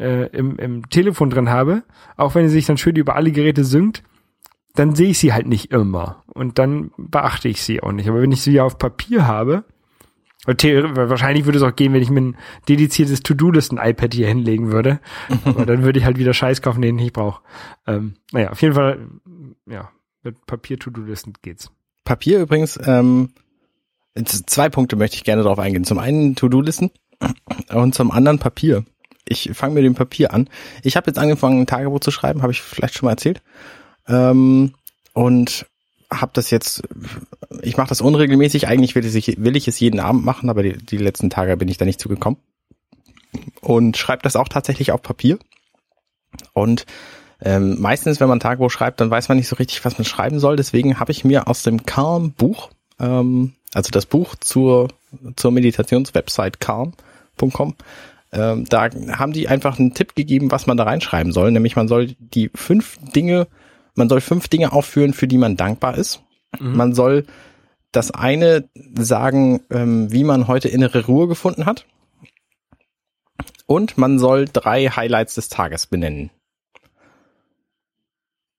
Speaker 2: äh, im, im Telefon drin habe, auch wenn sie sich dann schön über alle Geräte synkt, dann sehe ich sie halt nicht immer. Und dann beachte ich sie auch nicht. Aber wenn ich sie ja auf Papier habe, und wahrscheinlich würde es auch gehen, wenn ich mir ein dediziertes To-Do-Listen-iPad hier hinlegen würde. Aber dann würde ich halt wieder Scheiß kaufen, den ich nicht brauche. Ähm, naja, auf jeden Fall, ja, Mit Papier-To-Do-Listen geht's.
Speaker 3: Papier übrigens, ähm, zwei Punkte möchte ich gerne drauf eingehen. Zum einen To-Do-Listen und zum anderen Papier. Ich fange mit dem Papier an. Ich habe jetzt angefangen, ein Tagebuch zu schreiben, habe ich vielleicht schon mal erzählt. Ähm, und habe das jetzt, ich mache das unregelmäßig. Eigentlich will ich, will ich es jeden Abend machen, aber die, die letzten Tage bin ich da nicht zugekommen. Und schreibe das auch tatsächlich auf Papier. Und ähm, meistens, wenn man Tagebuch schreibt, dann weiß man nicht so richtig, was man schreiben soll. Deswegen habe ich mir aus dem Calm-Buch, ähm, also das Buch zur, zur Meditationswebsite calm.com, ähm, da haben die einfach einen Tipp gegeben, was man da reinschreiben soll. Nämlich man soll die fünf Dinge man soll fünf Dinge aufführen, für die man dankbar ist. Mhm. Man soll das eine sagen, ähm, wie man heute innere Ruhe gefunden hat. Und man soll drei Highlights des Tages benennen.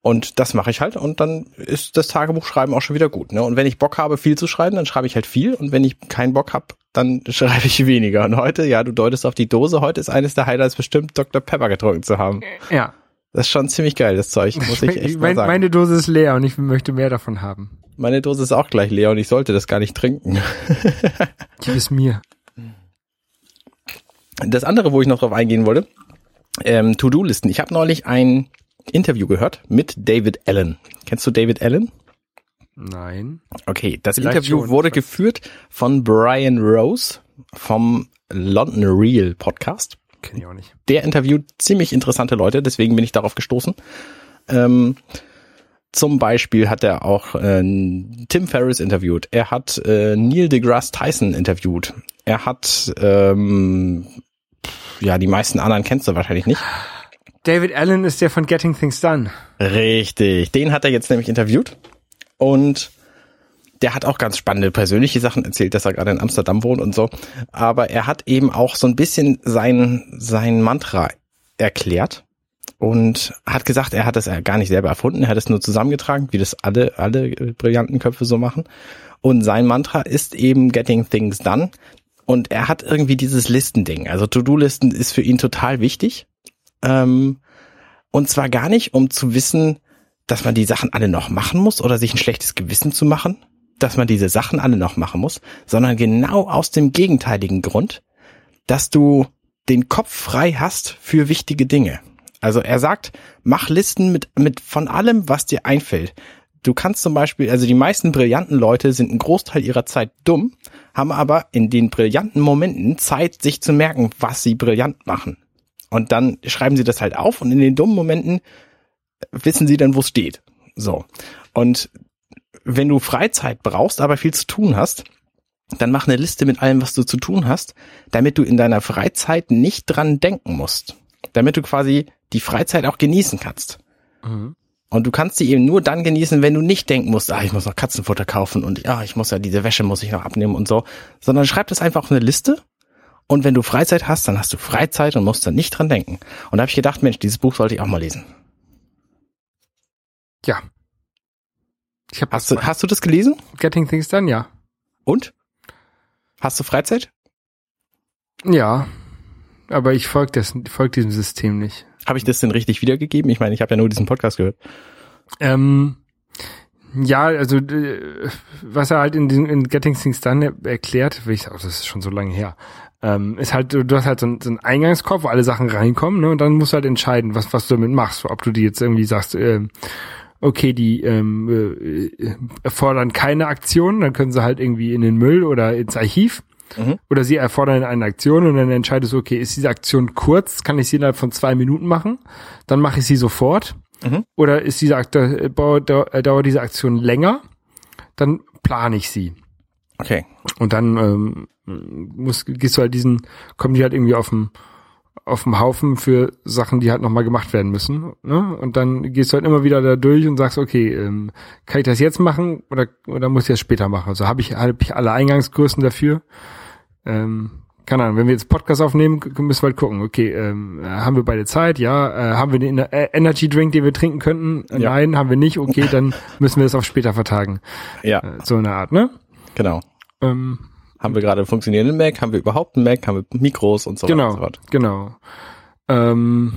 Speaker 3: Und das mache ich halt und dann ist das Tagebuchschreiben auch schon wieder gut. Ne? Und wenn ich Bock habe, viel zu schreiben, dann schreibe ich halt viel. Und wenn ich keinen Bock habe, dann schreibe ich weniger. Und heute, ja, du deutest auf die Dose, heute ist eines der Highlights bestimmt, Dr. Pepper getrunken zu haben.
Speaker 2: Ja.
Speaker 3: Das ist schon ziemlich geil, das Zeug, muss ich echt
Speaker 2: mein,
Speaker 3: mal sagen.
Speaker 2: Meine Dose ist leer und ich möchte mehr davon haben.
Speaker 3: Meine Dose ist auch gleich leer und ich sollte das gar nicht trinken.
Speaker 2: Gib es mir.
Speaker 3: Das andere, wo ich noch drauf eingehen wollte, ähm, To-Do-Listen. Ich habe neulich ein Interview gehört mit David Allen. Kennst du David Allen?
Speaker 2: Nein.
Speaker 3: Okay, das
Speaker 2: Vielleicht
Speaker 3: Interview
Speaker 2: schon.
Speaker 3: wurde geführt von Brian Rose vom London Real Podcast.
Speaker 2: Kenn ich auch nicht.
Speaker 3: Der interviewt ziemlich interessante Leute, deswegen bin ich darauf gestoßen. Ähm, zum Beispiel hat er auch äh, Tim Ferriss interviewt. Er hat äh, Neil deGrasse Tyson interviewt. Er hat ähm, ja die meisten anderen kennst du wahrscheinlich nicht.
Speaker 2: David Allen ist der von Getting Things Done.
Speaker 3: Richtig, den hat er jetzt nämlich interviewt und der hat auch ganz spannende persönliche Sachen erzählt, dass er gerade in Amsterdam wohnt und so. Aber er hat eben auch so ein bisschen sein, sein Mantra erklärt und hat gesagt, er hat das gar nicht selber erfunden, er hat es nur zusammengetragen, wie das alle, alle brillanten Köpfe so machen. Und sein Mantra ist eben Getting Things Done. Und er hat irgendwie dieses Listending. Also To-Do-Listen ist für ihn total wichtig. Ähm, und zwar gar nicht, um zu wissen, dass man die Sachen alle noch machen muss oder sich ein schlechtes Gewissen zu machen, dass man diese Sachen alle noch machen muss, sondern genau aus dem gegenteiligen Grund, dass du den Kopf frei hast für wichtige Dinge. Also er sagt, mach Listen mit, mit von allem, was dir einfällt. Du kannst zum Beispiel, also die meisten brillanten Leute sind einen Großteil ihrer Zeit dumm, haben aber in den brillanten Momenten Zeit, sich zu merken, was sie brillant machen. Und dann schreiben sie das halt auf und in den dummen Momenten wissen sie dann, wo es steht. So. Und wenn du Freizeit brauchst, aber viel zu tun hast, dann mach eine Liste mit allem, was du zu tun hast, damit du in deiner Freizeit nicht dran denken musst. Damit du quasi die Freizeit auch genießen kannst.
Speaker 2: Mhm.
Speaker 3: Und du kannst sie eben nur dann genießen, wenn du nicht denken musst, ah, ich muss noch Katzenfutter kaufen und ja, ich muss ja diese Wäsche muss ich noch abnehmen und so, sondern schreib das einfach auf eine Liste und wenn du Freizeit hast, dann hast du Freizeit und musst dann nicht dran denken. Und da habe ich gedacht, Mensch, dieses Buch sollte ich auch mal lesen.
Speaker 2: Ja. Ich habe
Speaker 3: Hast du, hast du das gelesen?
Speaker 2: Getting Things Done, ja.
Speaker 3: Und? Hast du Freizeit?
Speaker 2: Ja. Aber ich folge folg diesem System nicht.
Speaker 3: Habe ich das denn richtig wiedergegeben? Ich meine, ich habe ja nur diesen Podcast gehört.
Speaker 2: Ähm, ja, also äh, was er halt in, den, in Getting Things Done erklärt, will ich auch, das ist schon so lange her, ähm, ist halt, du hast halt so, einen- so einen Eingangskopf, wo alle Sachen reinkommen, ne? Und dann musst du halt entscheiden, was, was du damit machst. Ob du die jetzt irgendwie sagst, ähm, okay, die ähm, äh, erfordern keine Aktion, dann können sie halt irgendwie in den Müll oder ins Archiv.
Speaker 3: Mhm.
Speaker 2: Oder sie erfordern eine Aktion und dann entscheidest du, okay, ist diese Aktion kurz, kann ich sie innerhalb von zwei Minuten machen, dann mache ich sie sofort.
Speaker 3: Mhm.
Speaker 2: Oder ist diese Akt äh, dauert, dauert dauert diese Aktion länger, dann plane ich sie.
Speaker 3: Okay.
Speaker 2: Und dann ähm, muss, gehst du halt diesen, kommen die halt irgendwie auf dem auf dem Haufen für Sachen, die halt nochmal gemacht werden müssen. Ne? Und dann gehst du halt immer wieder da durch und sagst, okay, ähm, kann ich das jetzt machen oder, oder muss ich das später machen? Also habe ich, hab ich alle Eingangsgrößen dafür. Ähm, keine Ahnung, wenn wir jetzt Podcast aufnehmen, müssen wir halt gucken, okay, ähm, haben wir beide Zeit? Ja. Äh, haben wir den äh, Energy Drink, den wir trinken könnten?
Speaker 3: Ja.
Speaker 2: Nein, haben wir nicht. Okay, dann müssen wir das auf später vertagen.
Speaker 3: Ja,
Speaker 2: Äh, so eine Art, ne?
Speaker 3: genau.
Speaker 2: Ähm,
Speaker 3: Haben wir gerade einen funktionierenden Mac? Haben wir überhaupt einen Mac? Haben wir Mikros und so weiter und
Speaker 2: Genau,
Speaker 3: so fort?
Speaker 2: genau. Ähm,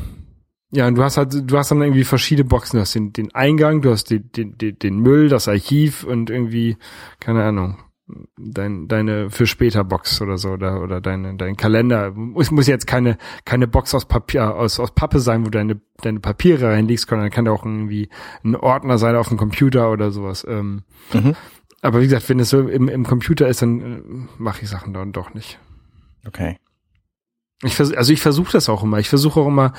Speaker 2: Ja, und du hast halt, du hast dann irgendwie verschiedene Boxen. Du hast den, den Eingang, du hast den, den, den, Müll, das Archiv und irgendwie, keine Ahnung, dein, deine für später Box oder so oder oder deine dein Kalender muss muss jetzt keine keine Box aus Papier aus aus Pappe sein, wo deine deine Papiere reinlegst, sondern kann auch irgendwie ein Ordner sein auf dem Computer oder sowas. Ähm,
Speaker 3: Mhm.
Speaker 2: Aber wie gesagt, wenn es so im, im Computer ist, dann äh, mache ich Sachen dann doch nicht.
Speaker 3: Okay.
Speaker 2: Ich vers also ich versuche das auch immer. Ich versuche auch immer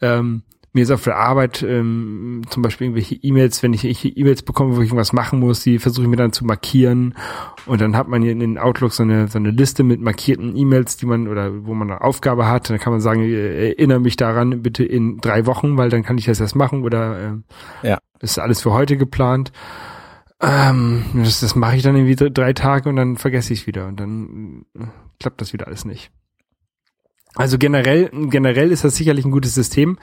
Speaker 2: ähm, mir ist auf der Arbeit ähm, zum Beispiel irgendwelche E-Mails, wenn ich ich E-Mails bekomme, wo ich irgendwas machen muss, die versuche ich mir dann zu markieren und dann hat man hier in den Outlook so eine so eine Liste mit markierten E-Mails, die man oder wo man eine Aufgabe hat. Dann kann man sagen, äh, erinnere mich daran bitte in drei Wochen, weil dann kann ich das erst machen oder ähm,
Speaker 3: Ja.
Speaker 2: ist alles für heute geplant. Ähm, das, das mache ich dann irgendwie dr- drei Tage und dann vergesse ich es wieder und dann äh, klappt das wieder alles nicht. Also generell, generell ist das sicherlich ein gutes System.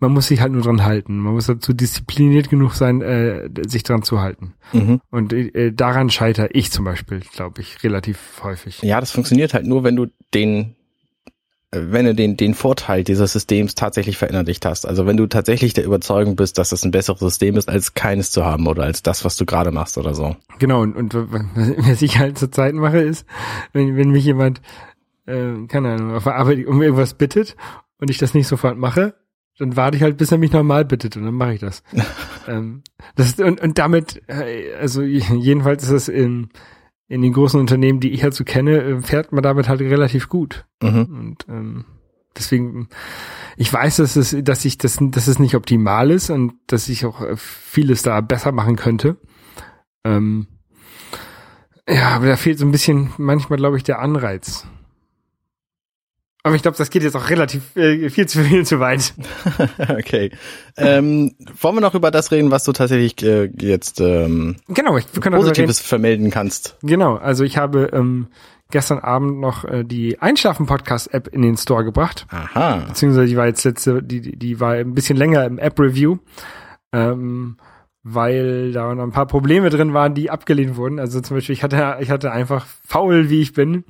Speaker 2: Man muss sich halt nur dran halten. Man muss dazu diszipliniert genug sein, äh, sich dran zu halten.
Speaker 3: Mhm.
Speaker 2: Und äh, daran scheitere ich zum Beispiel, glaube ich, relativ häufig.
Speaker 3: Ja, das funktioniert halt nur, wenn du den, äh, wenn du den, den Vorteil dieses Systems tatsächlich verinnerlicht hast. Also wenn du tatsächlich der Überzeugung bist, dass es ein besseres System ist, als keines zu haben oder als das, was du gerade machst oder so.
Speaker 2: Genau, und, und was ich halt zur Zeit mache, ist, wenn, wenn mich jemand, äh, keine Ahnung, auf der Arbeit um irgendwas bittet und ich das nicht sofort mache, dann warte ich halt, bis er mich normal bittet und dann mache ich das. ähm, das und, und damit, äh, also jedenfalls ist das in, in den großen Unternehmen, die ich halt so kenne, äh, fährt man damit halt relativ gut.
Speaker 3: Mhm.
Speaker 2: Und ähm, deswegen, ich weiß, dass es, dass ich das, dass es nicht optimal ist und dass ich auch äh, vieles da besser machen könnte. Ähm, ja, aber da fehlt so ein bisschen manchmal, glaube ich, der Anreiz. Aber ich glaube, das geht jetzt auch relativ äh, viel zu viel zu weit.
Speaker 3: okay. Ähm, wollen wir noch über das reden, was du tatsächlich äh, jetzt ähm,
Speaker 2: Genau, ich, wir können
Speaker 3: Positives vermelden kannst?
Speaker 2: Genau, also ich habe ähm, gestern Abend noch äh, die Einschlafen-Podcast-App in den Store gebracht.
Speaker 3: Aha.
Speaker 2: beziehungsweise die war jetzt letzte, die, die- die war ein bisschen länger im App-Review, ähm, weil da noch ein paar Probleme drin waren, die abgelehnt wurden. Also zum Beispiel, ich hatte, ich hatte einfach faul, wie ich bin,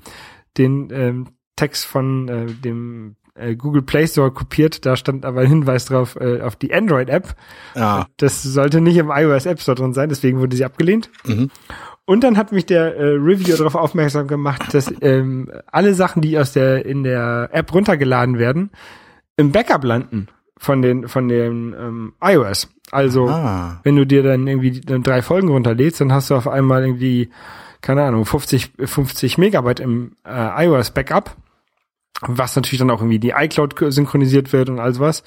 Speaker 2: den ähm, Text von äh, dem äh, Google Play Store kopiert. Da stand aber ein Hinweis drauf äh, auf die Android-App.
Speaker 3: Ah.
Speaker 2: Das sollte nicht im iOS App Store drin sein, deswegen wurde sie abgelehnt.
Speaker 3: Mhm.
Speaker 2: Und dann hat mich der äh, Reviewer darauf aufmerksam gemacht, dass ähm, alle Sachen, die aus der in der App runtergeladen werden, im Backup landen von den von den ähm, iOS. Also
Speaker 3: Ah.
Speaker 2: wenn du dir dann irgendwie dann drei Folgen runterlädst, dann hast du auf einmal irgendwie keine Ahnung 50 50 Megabyte im äh, iOS Backup, was natürlich dann auch irgendwie die iCloud synchronisiert wird und all sowas,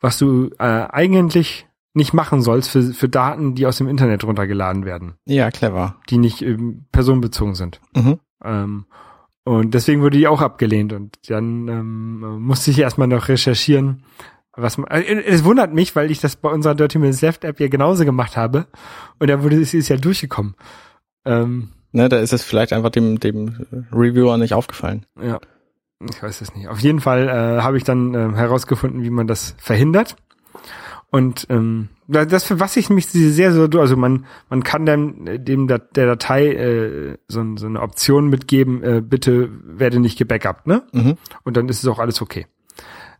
Speaker 2: was du äh, eigentlich nicht machen sollst für, für Daten, die aus dem Internet runtergeladen werden
Speaker 3: Ja, clever.
Speaker 2: die nicht ähm, personenbezogen sind.
Speaker 3: Mhm.
Speaker 2: Ähm, und deswegen wurde die auch abgelehnt. Und dann ähm, musste ich erstmal noch recherchieren. Was man, äh, es wundert mich, weil ich das bei unserer Dirty Minutes Left App ja genauso gemacht habe. Und da wurde es ist ja durchgekommen. Ähm,
Speaker 3: Ne, da ist es vielleicht einfach dem, dem Reviewer nicht aufgefallen.
Speaker 2: ja, ich weiß es nicht. Auf jeden Fall äh, habe ich dann äh, herausgefunden, wie man das verhindert. Und ähm, da- das für was ich mich sehr so also man man kann dann äh, dem Dat- der Datei äh, so, so eine Option mitgeben, äh, bitte werde nicht gebackupt, ne?
Speaker 3: Mhm.
Speaker 2: Und dann ist es auch alles okay.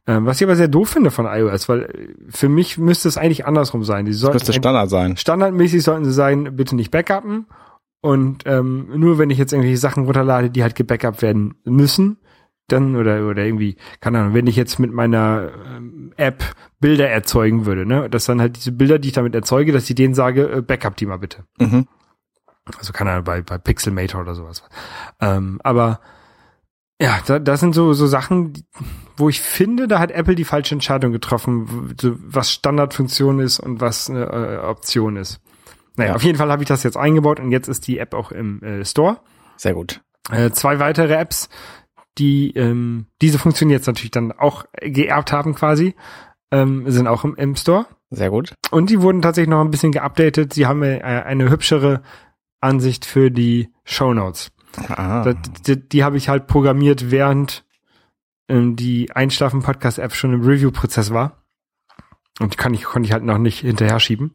Speaker 2: Ähm, was ich aber sehr doof finde von iOS, weil äh, für mich müsste es eigentlich andersrum sein. Die
Speaker 3: Das
Speaker 2: sollten
Speaker 3: müsste Standard sein.
Speaker 2: standardmäßig sollten sie sein, bitte nicht backuppen. Und ähm, nur wenn ich jetzt irgendwelche Sachen runterlade, die halt gebackupt werden müssen, dann oder oder irgendwie, keine Ahnung, wenn ich jetzt mit meiner ähm, App Bilder erzeugen würde, ne, dass dann halt diese Bilder, die ich damit erzeuge, dass ich denen sage, äh, backup die mal bitte.
Speaker 3: Mhm.
Speaker 2: Also keine Ahnung, bei, bei Pixelmator oder sowas. Ähm, aber ja, da, das sind so, so Sachen, wo ich finde, da hat Apple die falsche Entscheidung getroffen, was Standardfunktion ist und was eine äh, Option ist. Naja,
Speaker 3: Ja.
Speaker 2: auf jeden Fall habe ich das jetzt eingebaut und jetzt ist die App auch im äh, Store.
Speaker 3: Sehr gut.
Speaker 2: Äh, zwei weitere Apps, die ähm, diese Funktion jetzt natürlich dann auch geerbt haben quasi, ähm, sind auch im, im Store.
Speaker 3: Sehr gut.
Speaker 2: Und die wurden tatsächlich noch ein bisschen geupdatet. Sie haben äh, eine hübschere Ansicht für die Shownotes.
Speaker 3: Ah.
Speaker 2: Das, die die habe ich halt programmiert, während ähm, die Einschlafen-Podcast-App schon im Review-Prozess war. Und die kann ich, konnte ich halt noch nicht hinterher schieben.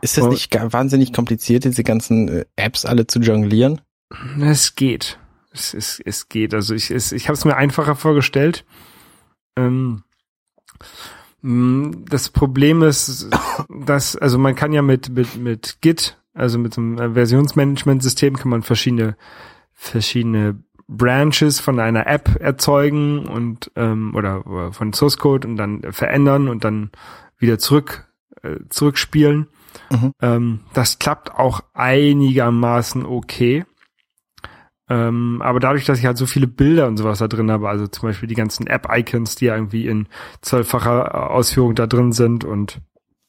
Speaker 3: Ist das
Speaker 2: Oh.
Speaker 3: nicht wahnsinnig kompliziert, diese ganzen äh, Apps alle zu jonglieren?
Speaker 2: Es geht. Es, es, es geht. Also ich, es, ich habe es mir einfacher vorgestellt. Ähm, Mm, Das Problem ist, dass, also man kann ja mit, mit, mit Git, also mit so einem äh, Versionsmanagement-System kann man verschiedene, verschiedene Branches von einer App erzeugen und, ähm, oder, oder von Source Code und dann verändern und dann wieder zurück, äh, zurückspielen.
Speaker 3: Mhm.
Speaker 2: Ähm, das klappt auch einigermaßen okay. Ähm, aber dadurch, dass ich halt so viele Bilder und sowas da drin habe, also zum Beispiel die ganzen App-Icons, die ja irgendwie in zwölffacher Ausführung da drin sind und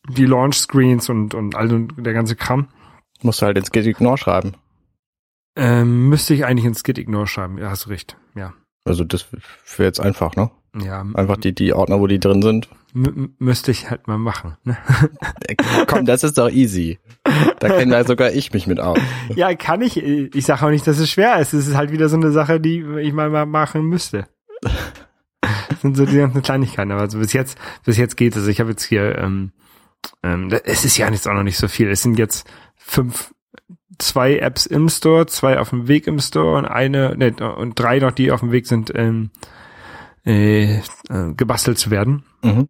Speaker 2: die Launch-Screens und, und all der ganze Kram,
Speaker 3: Musst du halt ins Git Ignore schreiben.
Speaker 2: ähm, müsste ich eigentlich ins Git Ignore schreiben. Ja, hast du recht. Ja.
Speaker 3: Also das wäre jetzt einfach, ne?
Speaker 2: Ja,
Speaker 3: Einfach die, die Ordner, wo die drin sind.
Speaker 2: Müsste ich halt mal machen. Ne?
Speaker 3: Äh, Komm, das ist doch easy. Da kenne ja sogar ich mich mit aus.
Speaker 2: Ja, kann ich. Ich sage auch nicht, dass es schwer ist. Es ist halt wieder so eine Sache, die ich mal, mal machen müsste. Das sind so die ganzen Kleinigkeiten. Aber also bis jetzt, bis jetzt geht es. Ich habe jetzt hier, ähm, ähm, da- es ist ja jetzt auch noch nicht so viel. Es sind jetzt fünf, zwei Apps im Store, zwei auf dem Weg im Store und eine, ne, und drei noch, die auf dem Weg sind, ähm, äh, äh, gebastelt zu werden.
Speaker 3: Mhm.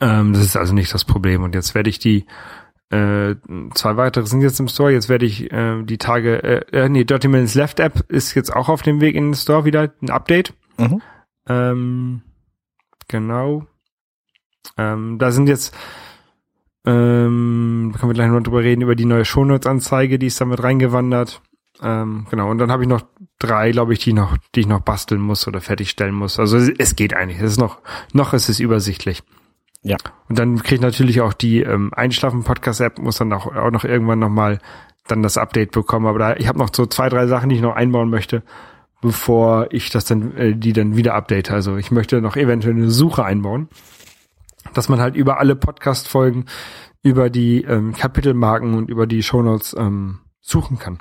Speaker 2: Ähm, das ist also nicht das Problem. Und jetzt werde ich die äh, zwei weitere sind jetzt im Store. Jetzt werde ich äh, die Tage, äh, äh, nee, Dirty Minutes Left App ist jetzt auch auf dem Weg in den Store wieder, ein Update.
Speaker 3: Mhm.
Speaker 2: Ähm, genau. Ähm, da sind jetzt, ähm, da können wir gleich noch drüber reden, über die neue Shownotes-Anzeige, die ist damit reingewandert. Ähm, genau, und dann habe ich noch drei, glaube ich, die noch, die ich noch basteln muss oder fertigstellen muss. Also es, es geht eigentlich. Es ist noch, noch ist es übersichtlich.
Speaker 3: Ja.
Speaker 2: Und dann kriege ich natürlich auch die ähm, Einschlafen-Podcast-App, muss dann auch, auch noch irgendwann nochmal dann das Update bekommen. Aber da, ich habe noch so zwei, drei Sachen, die ich noch einbauen möchte, bevor ich das dann, äh, die dann wieder update. Also ich möchte noch eventuell eine Suche einbauen, dass man halt über alle Podcast-Folgen, über die ähm, Kapitelmarken und über die Shownotes ähm, suchen kann.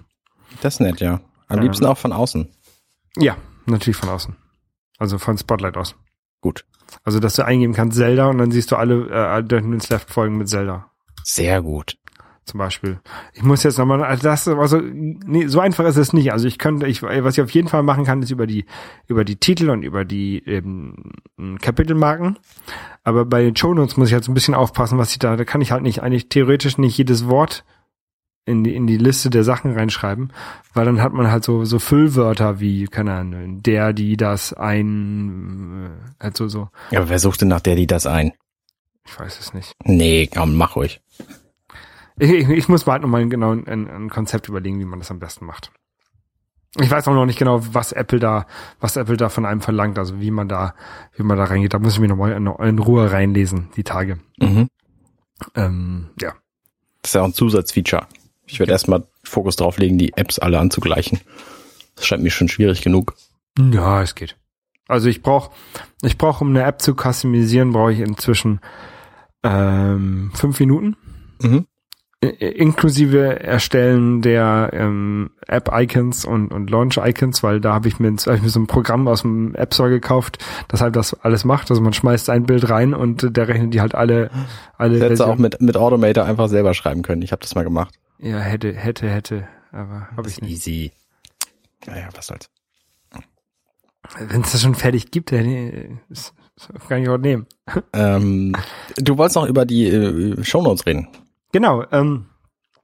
Speaker 3: Das ist nett, ja. Am
Speaker 2: Ähm.
Speaker 3: liebsten auch von außen.
Speaker 2: Ja, natürlich von außen. Also von Spotlight aus.
Speaker 3: Gut.
Speaker 2: Also dass du eingeben kannst Zelda und dann siehst du alle äh, Minutes Left Folgen mit Zelda.
Speaker 3: Sehr gut.
Speaker 2: zum Beispiel. Ich muss jetzt nochmal, also das, also, nee, so einfach ist es nicht. Also ich könnte, ich, was ich auf jeden Fall machen kann, ist über die, über die Titel und über die eben, Kapitelmarken. Aber bei den Shownotes muss ich halt so ein bisschen aufpassen, was ich da, da kann ich halt nicht, eigentlich theoretisch nicht jedes Wort in die, in die Liste der Sachen reinschreiben, weil dann hat man halt so, so Füllwörter wie, keine Ahnung, der, die, das, ein, äh, halt so, so,
Speaker 3: Ja, aber wer sucht denn nach der, die das ein?
Speaker 2: ich weiß es nicht.
Speaker 3: Nee, komm, mach ruhig.
Speaker 2: Ich, ich, ich muss mal halt nochmal genau ein, ein Konzept überlegen, wie man das am besten macht. Ich weiß auch noch nicht genau, was Apple da, was Apple da von einem verlangt, also wie man da, wie man da reingeht. Da muss ich mir nochmal in, in Ruhe reinlesen, die Tage.
Speaker 3: Mhm.
Speaker 2: Ähm, ja.
Speaker 3: Das ist ja auch ein Zusatzfeature. Ich werde erstmal Fokus drauf legen, die Apps alle anzugleichen. Das scheint mir schon schwierig genug.
Speaker 2: Ja, es geht. Also ich brauche, ich brauche, um eine App zu customisieren, brauche ich inzwischen ähm, fünf Minuten.
Speaker 3: Mhm.
Speaker 2: Inklusive Erstellen der ähm, App-Icons und, und Launch-Icons, weil da habe ich, mir, hab ich mir so ein Programm aus dem App Store gekauft, das halt das alles macht. Also man schmeißt ein Bild rein und der rechnet die halt alle, alle
Speaker 3: Ich hätte
Speaker 2: Versionen.
Speaker 3: auch mit, mit Automator einfach selber schreiben können. Ich habe das mal gemacht.
Speaker 2: Ja, hätte, hätte, hätte, aber habe ich nicht.
Speaker 3: Easy. Naja, was soll's.
Speaker 2: Wenn es das schon fertig gibt, dann ist, ist, kann ich auch nehmen.
Speaker 3: Ähm, du wolltest noch über die äh, Shownotes reden.
Speaker 2: Genau, ähm,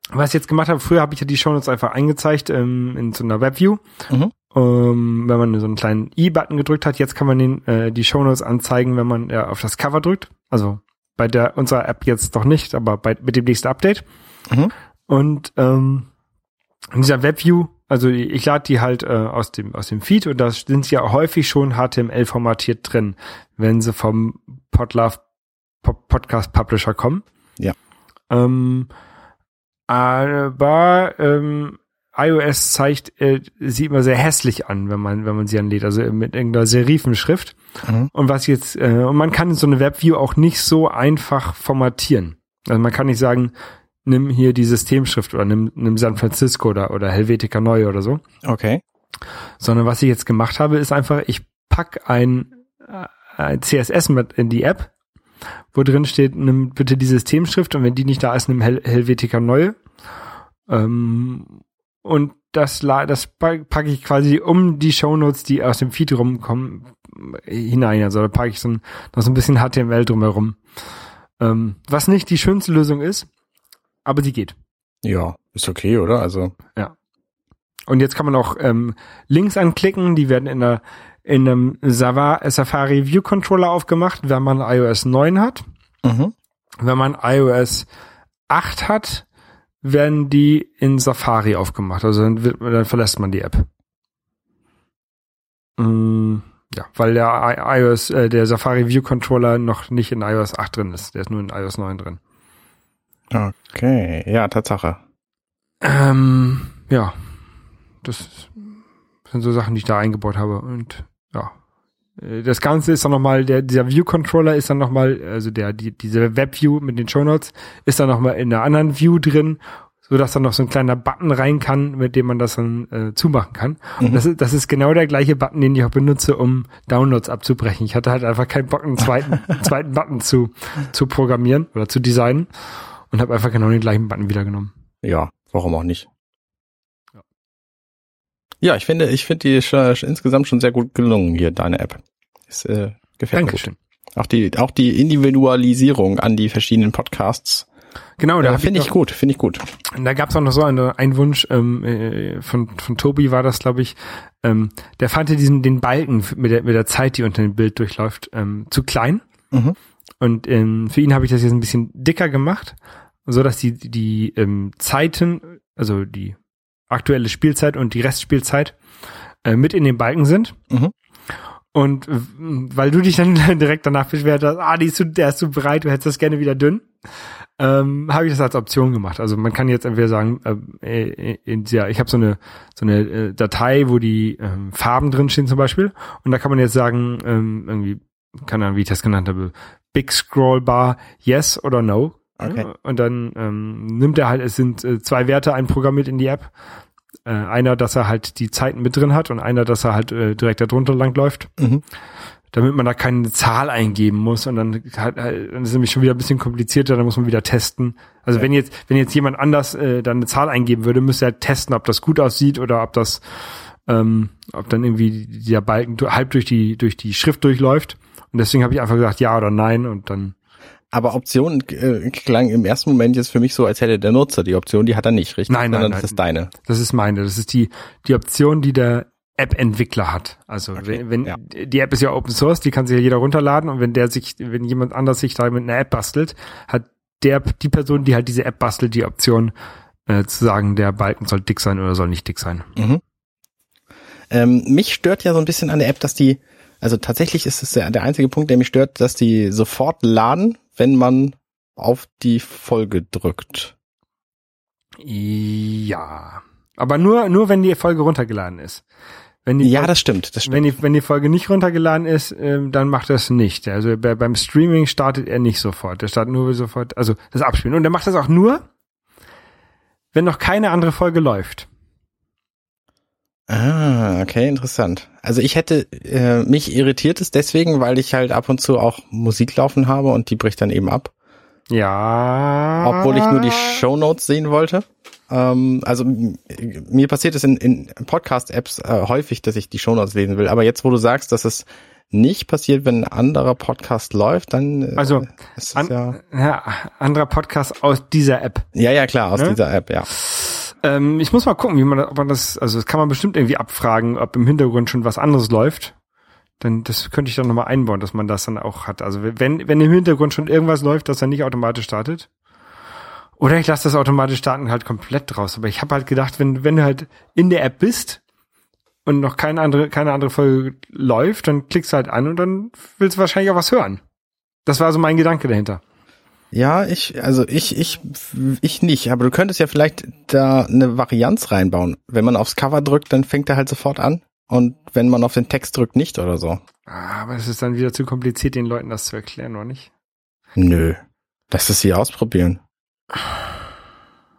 Speaker 2: was ich jetzt gemacht habe, früher habe ich ja die Shownotes einfach eingezeigt ähm, in so einer Webview.
Speaker 3: Mhm.
Speaker 2: Ähm, wenn man so einen kleinen i-Button gedrückt hat, jetzt kann man den, äh, die Shownotes anzeigen, wenn man äh, auf das Cover drückt. Also bei der unserer App jetzt noch nicht, aber bei, mit dem nächsten Update.
Speaker 3: Mhm.
Speaker 2: Und ähm, in dieser Webview, also ich lade die halt äh, aus dem aus dem Feed und da sind sie ja häufig schon HTML formatiert drin, wenn sie vom Podlove Pod Podcast Publisher kommen.
Speaker 3: Ja.
Speaker 2: Ähm, aber ähm, iOS zeigt äh, sie immer sehr hässlich an, wenn man wenn man sie anlädt, also mit irgendeiner Serifenschrift.
Speaker 3: Mhm.
Speaker 2: Und was jetzt äh, und man kann so eine Webview auch nicht so einfach formatieren. Also man kann nicht sagen, nimm hier die Systemschrift oder nimm, nimm San Francisco oder oder Helvetica Neue oder so,
Speaker 3: Okay.
Speaker 2: sondern was ich jetzt gemacht habe, ist einfach, ich pack ein, äh, ein CSS mit in die App, wo drin steht, nimm bitte die Systemschrift und wenn die nicht da ist, nimm Hel Helvetica Neue. Ähm, und das, das pa- packe ich quasi um die Shownotes, die aus dem Feed rumkommen, hinein. Also da packe ich so ein, noch so ein bisschen HTML drumherum. Ähm, was nicht die schönste Lösung ist, aber sie geht.
Speaker 3: Ja, ist okay, oder? Also,
Speaker 2: Und jetzt kann man auch ähm, Links anklicken, die werden in der in einem Safari View Controller aufgemacht, wenn man iOS 9 hat.
Speaker 3: mhm.
Speaker 2: Wenn man iOS 8 hat, werden die in Safari aufgemacht. Also dann, wird, dann verlässt man die App. Mm, ja, weil der iOS, äh, der Safari View Controller noch nicht in iOS 8 drin ist. Der ist nur in iOS 9 drin.
Speaker 3: okay, ja, Tatsache.
Speaker 2: Ähm, ja, das sind so Sachen, die ich da eingebaut habe. Und ja, Äh, das Ganze ist dann nochmal, der, dieser View-Controller ist dann nochmal, also der, die, diese Web-View mit den Shownotes ist dann nochmal in einer anderen View drin, so dass dann noch so ein kleiner Button rein kann, mit dem man das dann äh, zumachen kann. Und das ist, das ist genau der gleiche Button, den ich auch benutze, um Downloads abzubrechen. Ich hatte halt einfach keinen Bock, einen zweiten, zweiten Button zu, zu programmieren oder zu designen und habe einfach genau den gleichen Button wieder genommen.
Speaker 3: Ja, warum auch nicht?
Speaker 2: Ja.
Speaker 3: Ich finde, ich finde die schon, insgesamt schon sehr gut gelungen hier, deine App. Ist, äh, gefällt mir
Speaker 2: Dankeschön.
Speaker 3: gut. Auch die, auch die Individualisierung an die verschiedenen Podcasts.
Speaker 2: Genau, da
Speaker 3: Ja,
Speaker 2: hab
Speaker 3: finde ich
Speaker 2: noch-
Speaker 3: gut, finde ich gut.
Speaker 2: Da gab's auch noch so eine, einen Wunsch ähm, äh, von, von Tobi war das, glaube ich. Ähm, der fand diesen den Balken mit der, mit der Zeit, die unter dem Bild durchläuft, ähm, zu klein.
Speaker 3: Mhm.
Speaker 2: Und ähm, für ihn habe ich das jetzt ein bisschen dicker gemacht, so dass die die ähm, Zeiten, also die aktuelle Spielzeit und die Restspielzeit äh, mit in den Balken sind.
Speaker 3: Mhm.
Speaker 2: Und äh, weil du dich dann direkt danach beschwert hast, ah, die ist zu, der ist zu breit, du hättest das gerne wieder dünn, ähm, habe ich das als Option gemacht. Also man kann jetzt entweder sagen, äh, in dieser, ich habe so eine so eine äh, Datei, wo die ähm, Farben drin stehen zum Beispiel, und da kann man jetzt sagen, ähm, irgendwie, keine Ahnung, wie ich das genannt habe, Big Scroll Bar, Yes oder No.
Speaker 3: Okay.
Speaker 2: Und dann ähm, nimmt er halt, es sind äh, zwei Werte einprogrammiert in die App. Äh, einer, dass er halt die Zeiten mit drin hat und einer, dass er halt äh, direkt darunter langläuft
Speaker 3: Mhm.
Speaker 2: damit man da keine Zahl eingeben muss und dann, halt, halt, dann ist es nämlich schon wieder ein bisschen komplizierter, dann muss man wieder testen. Also
Speaker 3: Ja.
Speaker 2: wenn jetzt, wenn jetzt jemand anders äh, dann eine Zahl eingeben würde, müsste er halt testen, ob das gut aussieht oder ob das, ähm, ob dann irgendwie dieser Balken halb durch die durch die Schrift durchläuft. Und deswegen habe ich einfach gesagt ja oder nein und dann
Speaker 3: Aber Option äh, klang im ersten Moment jetzt für mich so, als hätte der Nutzer die Option, die hat er nicht, richtig?
Speaker 2: Nein, nein,
Speaker 3: Sondern
Speaker 2: nein.
Speaker 3: das ist deine.
Speaker 2: Das ist meine. Das ist die, die Option, die der App-Entwickler hat. Also
Speaker 3: Okay,
Speaker 2: wenn, wenn
Speaker 3: ja.
Speaker 2: die App ist ja Open Source, die kann sich ja jeder runterladen und wenn der sich, wenn jemand anders sich da mit einer App bastelt, hat der die Person, die halt diese App bastelt, die Option äh, zu sagen, der Balken soll dick sein oder soll nicht dick sein.
Speaker 3: Mhm. Ähm, mich stört ja so ein bisschen an der App, dass die, also tatsächlich ist es der, der einzige Punkt, der mich stört, dass die sofort laden, wenn man auf die Folge drückt.
Speaker 2: Ja. Aber nur, nur wenn die Folge runtergeladen ist. Wenn die
Speaker 3: Ja,
Speaker 2: Folge-
Speaker 3: das stimmt, das stimmt.
Speaker 2: wenn die, wenn die Folge nicht runtergeladen ist, ähm, dann macht er es nicht. Also bei, beim Streaming startet er nicht sofort. Der startet nur sofort, also das Abspielen. Und er macht das auch nur, wenn noch keine andere Folge läuft.
Speaker 3: Ah, okay, interessant. Also ich hätte, äh, mich irritiert es deswegen, weil ich halt ab und zu auch Musik laufen habe und die bricht dann eben ab.
Speaker 2: Ja.
Speaker 3: Obwohl ich nur die Shownotes sehen wollte. Ähm, also mir passiert es in, in Podcast-Apps äh, häufig, dass ich die Shownotes lesen will. Aber jetzt, wo du sagst, dass es nicht passiert, wenn ein anderer Podcast läuft, dann äh,
Speaker 2: Also,
Speaker 3: ist es
Speaker 2: An,
Speaker 3: ja,
Speaker 2: ja, anderer Podcast aus dieser App.
Speaker 3: ja, ja, klar, aus
Speaker 2: Ne?
Speaker 3: dieser App, ja.
Speaker 2: Ähm, ich muss mal gucken, wie man, das- ob man das, also das kann man bestimmt irgendwie abfragen, ob im Hintergrund schon was anderes läuft. Dann, das könnte ich dann nochmal einbauen, dass man das dann auch hat. Also wenn, wenn im Hintergrund schon irgendwas läuft, dass er nicht automatisch startet. Oder ich lasse das automatisch starten halt komplett draus. Aber ich habe halt gedacht, wenn, wenn du halt in der App bist und noch keine andere, keine andere Folge läuft, dann klickst du halt an und dann willst du wahrscheinlich auch was hören. Das war so mein Gedanke dahinter.
Speaker 3: Ja, ich, also ich, ich, ich nicht, aber du könntest ja vielleicht da eine Varianz reinbauen. Wenn man aufs Cover drückt, dann fängt er halt sofort an. Und wenn man auf den Text drückt, nicht oder so.
Speaker 2: Ah, Aber es ist dann wieder zu kompliziert, den Leuten das zu erklären, oder nicht?
Speaker 3: Nö. Lass es sie ausprobieren.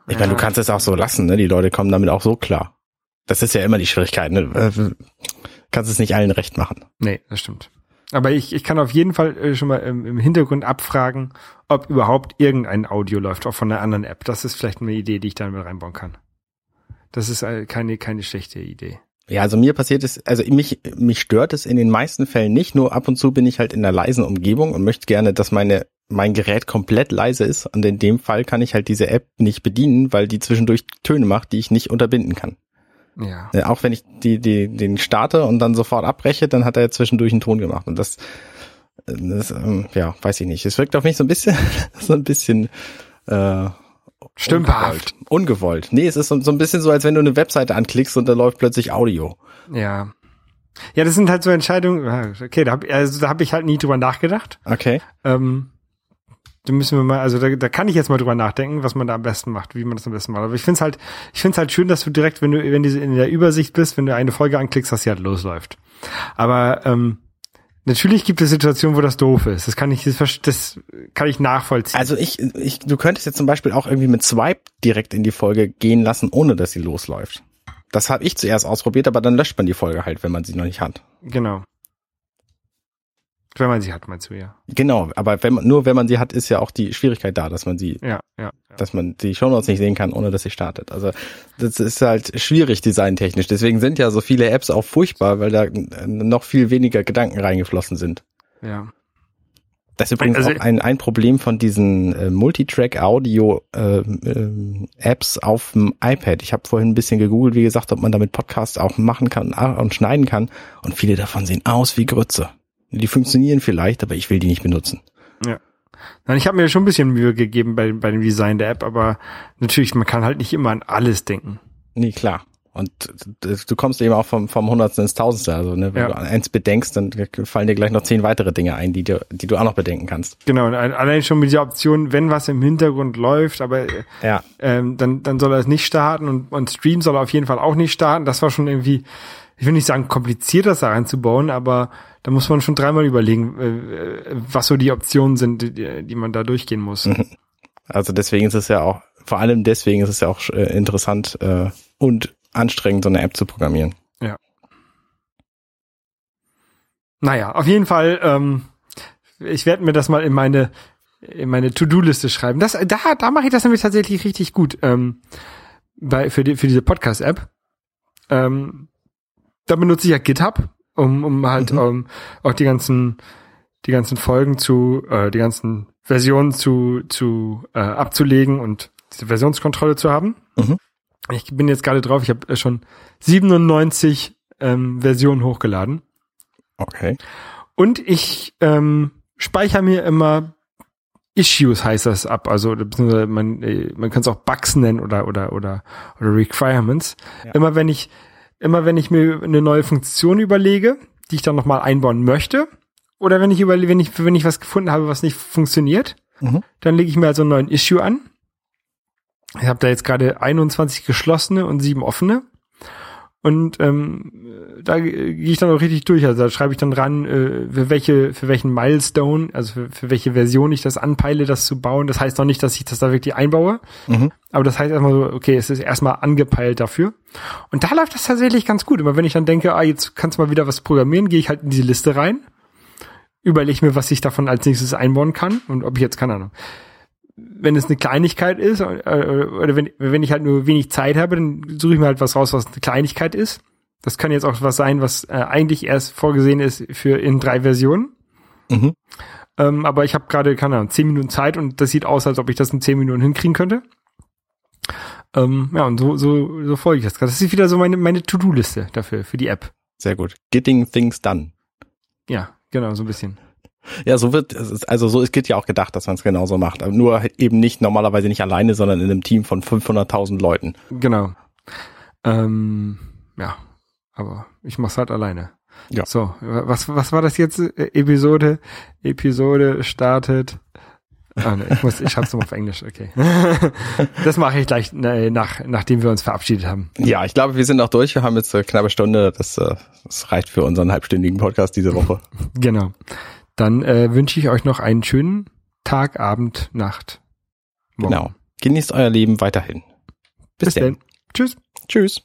Speaker 3: Ich meine, du kannst es auch so lassen, ne? Die Leute kommen damit auch so klar. Das ist ja immer die Schwierigkeit, ne? Äh, Kannst es nicht allen recht machen.
Speaker 2: Nee, das stimmt. Aber ich, ich kann auf jeden Fall äh, schon mal im, im Hintergrund abfragen, ob überhaupt irgendein Audio läuft, auch von einer anderen App. Das ist vielleicht eine Idee, die ich dann mit reinbauen kann. Das ist äh, keine, keine schlechte Idee.
Speaker 3: Ja, also mir passiert es, also mich, mich stört es in den meisten Fällen nicht, nur ab und zu bin ich halt in einer leisen Umgebung und möchte gerne, dass meine, mein Gerät komplett leise ist. Und in dem Fall kann ich halt diese App nicht bedienen, weil die zwischendurch Töne macht, die ich nicht unterbinden kann.
Speaker 2: Ja.
Speaker 3: Ja, Auch wenn ich die, die, den starte und dann sofort abbreche, dann hat er zwischendurch einen Ton gemacht. Und das, das ähm, ja, weiß ich nicht. Es wirkt auf mich so ein bisschen, so ein bisschen äh,
Speaker 2: Stümperhaft.
Speaker 3: Ungewollt. ungewollt. Nee, es ist so, so ein bisschen so, als wenn du eine Webseite anklickst und da läuft plötzlich Audio.
Speaker 2: Ja. Ja, das sind halt so Entscheidungen. ja, Okay, da habe also, da hab ich halt nie drüber nachgedacht.
Speaker 3: Okay.
Speaker 2: Ähm, da müssen wir mal, also da, da kann ich jetzt mal drüber nachdenken, was man da am besten macht, wie man das am besten macht. Aber ich find's halt, ich find's halt schön, dass du direkt, wenn du, wenn du in der Übersicht bist, wenn du eine Folge anklickst, dass sie halt losläuft. Aber ähm, natürlich gibt es Situationen, wo das doof ist. Das kann ich, das kann ich nachvollziehen.
Speaker 3: Also ich, ich, du könntest jetzt zum Beispiel auch irgendwie mit Swipe direkt in die Folge gehen lassen, ohne dass sie losläuft. Das habe ich zuerst ausprobiert, aber dann löscht man die Folge halt, wenn man sie noch nicht hat.
Speaker 2: genau. Wenn man sie hat, meinst du ja.
Speaker 3: Genau, aber wenn man, nur wenn man sie hat, ist ja auch die Schwierigkeit da, dass man sie,
Speaker 2: Ja, ja. ja.
Speaker 3: dass man die Shownotes nicht sehen kann, ohne dass sie startet. Also das ist halt schwierig designtechnisch. Deswegen sind ja so viele Apps auch furchtbar, weil da äh, noch viel weniger Gedanken reingeflossen sind.
Speaker 2: ja.
Speaker 3: Das ist übrigens
Speaker 2: Also-
Speaker 3: auch ein, ein Problem von diesen äh, Multitrack-Audio-Apps auf dem iPad. Ich habe vorhin ein bisschen gegoogelt, wie gesagt, ob man damit Podcasts auch machen kann ah, und schneiden kann. Und viele davon sehen aus wie Grütze. Die funktionieren vielleicht, aber ich will die nicht benutzen.
Speaker 2: Nein, ich habe mir schon ein bisschen Mühe gegeben bei, bei dem Design der App, aber natürlich, man kann halt nicht immer an alles denken.
Speaker 3: Nee, klar. Und du kommst eben auch vom, vom Hundertsten ins Tausendste. Also ne, wenn
Speaker 2: Ja.
Speaker 3: du an eins bedenkst, dann fallen dir gleich noch zehn weitere Dinge ein, die, dir, die du auch noch bedenken kannst.
Speaker 2: Genau, und ein- allein schon mit dieser Option, wenn was im Hintergrund läuft, aber
Speaker 3: Ja.
Speaker 2: ähm, dann, dann soll er es nicht starten und, und Stream soll er auf jeden Fall auch nicht starten. Das war schon irgendwie, ich will nicht sagen kompliziert, das da reinzubauen, aber da muss man schon dreimal überlegen, äh, äh, was so die Optionen sind, die, die man da durchgehen muss.
Speaker 3: Also deswegen ist es ja auch, vor allem deswegen ist es ja auch äh, interessant äh, und anstrengend, so eine App zu programmieren.
Speaker 2: Naja, auf jeden Fall, ähm, ich werde mir das mal in meine in meine To-Do-Liste schreiben. Das, da, da mache ich das nämlich tatsächlich richtig gut. Ähm, bei, für, die, für diese Podcast-App. Ähm, da benutze ich ja GitHub, um, um halt
Speaker 3: Mhm.
Speaker 2: ähm, auch die ganzen, die ganzen Folgen zu, äh, die ganzen Versionen zu, zu äh, abzulegen und diese Versionskontrolle zu haben.
Speaker 3: Mhm.
Speaker 2: Ich bin jetzt gerade drauf, ich habe schon 97 ähm, Versionen hochgeladen.
Speaker 3: Okay.
Speaker 2: Und ich ähm, speichere mir immer Issues heißt das ab, also beziehungsweise man, äh, man kann es auch Bugs nennen oder oder oder oder Requirements.
Speaker 3: Ja.
Speaker 2: Immer wenn ich immer wenn ich mir eine neue Funktion überlege, die ich dann noch mal einbauen möchte, oder wenn ich überlege, wenn ich wenn ich was gefunden habe, was nicht funktioniert,
Speaker 3: Mhm.
Speaker 2: dann lege ich mir also einen neuen Issue an. Ich habe da jetzt gerade 21 geschlossene und sieben offene. Und ähm, da gehe ich dann auch richtig durch. Also da schreibe ich dann ran, äh, für welche, für welchen Milestone, also für, für welche Version ich das anpeile, das zu bauen. Das heißt noch nicht, dass ich das da wirklich einbaue.
Speaker 3: Mhm.
Speaker 2: Aber das heißt erstmal so, okay, es ist erstmal angepeilt dafür. Und da läuft das tatsächlich ganz gut. Immer wenn ich dann denke, ah, jetzt kannst du mal wieder was programmieren, gehe ich halt in diese Liste rein, überlege mir, was ich davon als nächstes einbauen kann und ob ich jetzt, keine Ahnung, wenn es eine Kleinigkeit ist, äh, oder wenn, wenn ich halt nur wenig Zeit habe, dann suche ich mir halt was raus, was eine Kleinigkeit ist. Das kann jetzt auch was sein, was äh, eigentlich erst vorgesehen ist für in drei Versionen.
Speaker 3: Mhm.
Speaker 2: Ähm, aber ich habe gerade, keine Ahnung, zehn Minuten Zeit und das sieht aus, als ob ich das in zehn Minuten hinkriegen könnte. Ähm, ja, und so, so, so folge ich das gerade. Das ist wieder so meine, meine To-Do-Liste dafür, für die App.
Speaker 3: Sehr gut. Getting things done.
Speaker 2: Ja, genau, so ein bisschen.
Speaker 3: Ja, so wird, es also so ist Git ja auch gedacht, dass man es genauso macht. Aber nur eben nicht, normalerweise nicht alleine, sondern in einem Team von 500.000 Leuten.
Speaker 2: Genau. Ähm, ja, aber ich mach's halt alleine.
Speaker 3: Ja.
Speaker 2: So, was, was war das jetzt? Äh, Episode, Episode startet. Ah, ne, ich muss, ich schreib's nochmal auf Englisch, okay. das mache ich gleich äh, nach, nachdem wir uns verabschiedet haben.
Speaker 3: Ja, ich glaube, wir sind auch durch. Wir haben jetzt eine knappe Stunde. Das, äh, das reicht für unseren halbstündigen Podcast diese Woche.
Speaker 2: Genau. Dann äh, wünsche ich euch noch einen schönen Tag, Abend, Nacht. Morgen.
Speaker 3: Genau. Genießt euer Leben weiterhin. Bis,
Speaker 2: Bis dann. Tschüss.
Speaker 3: Tschüss.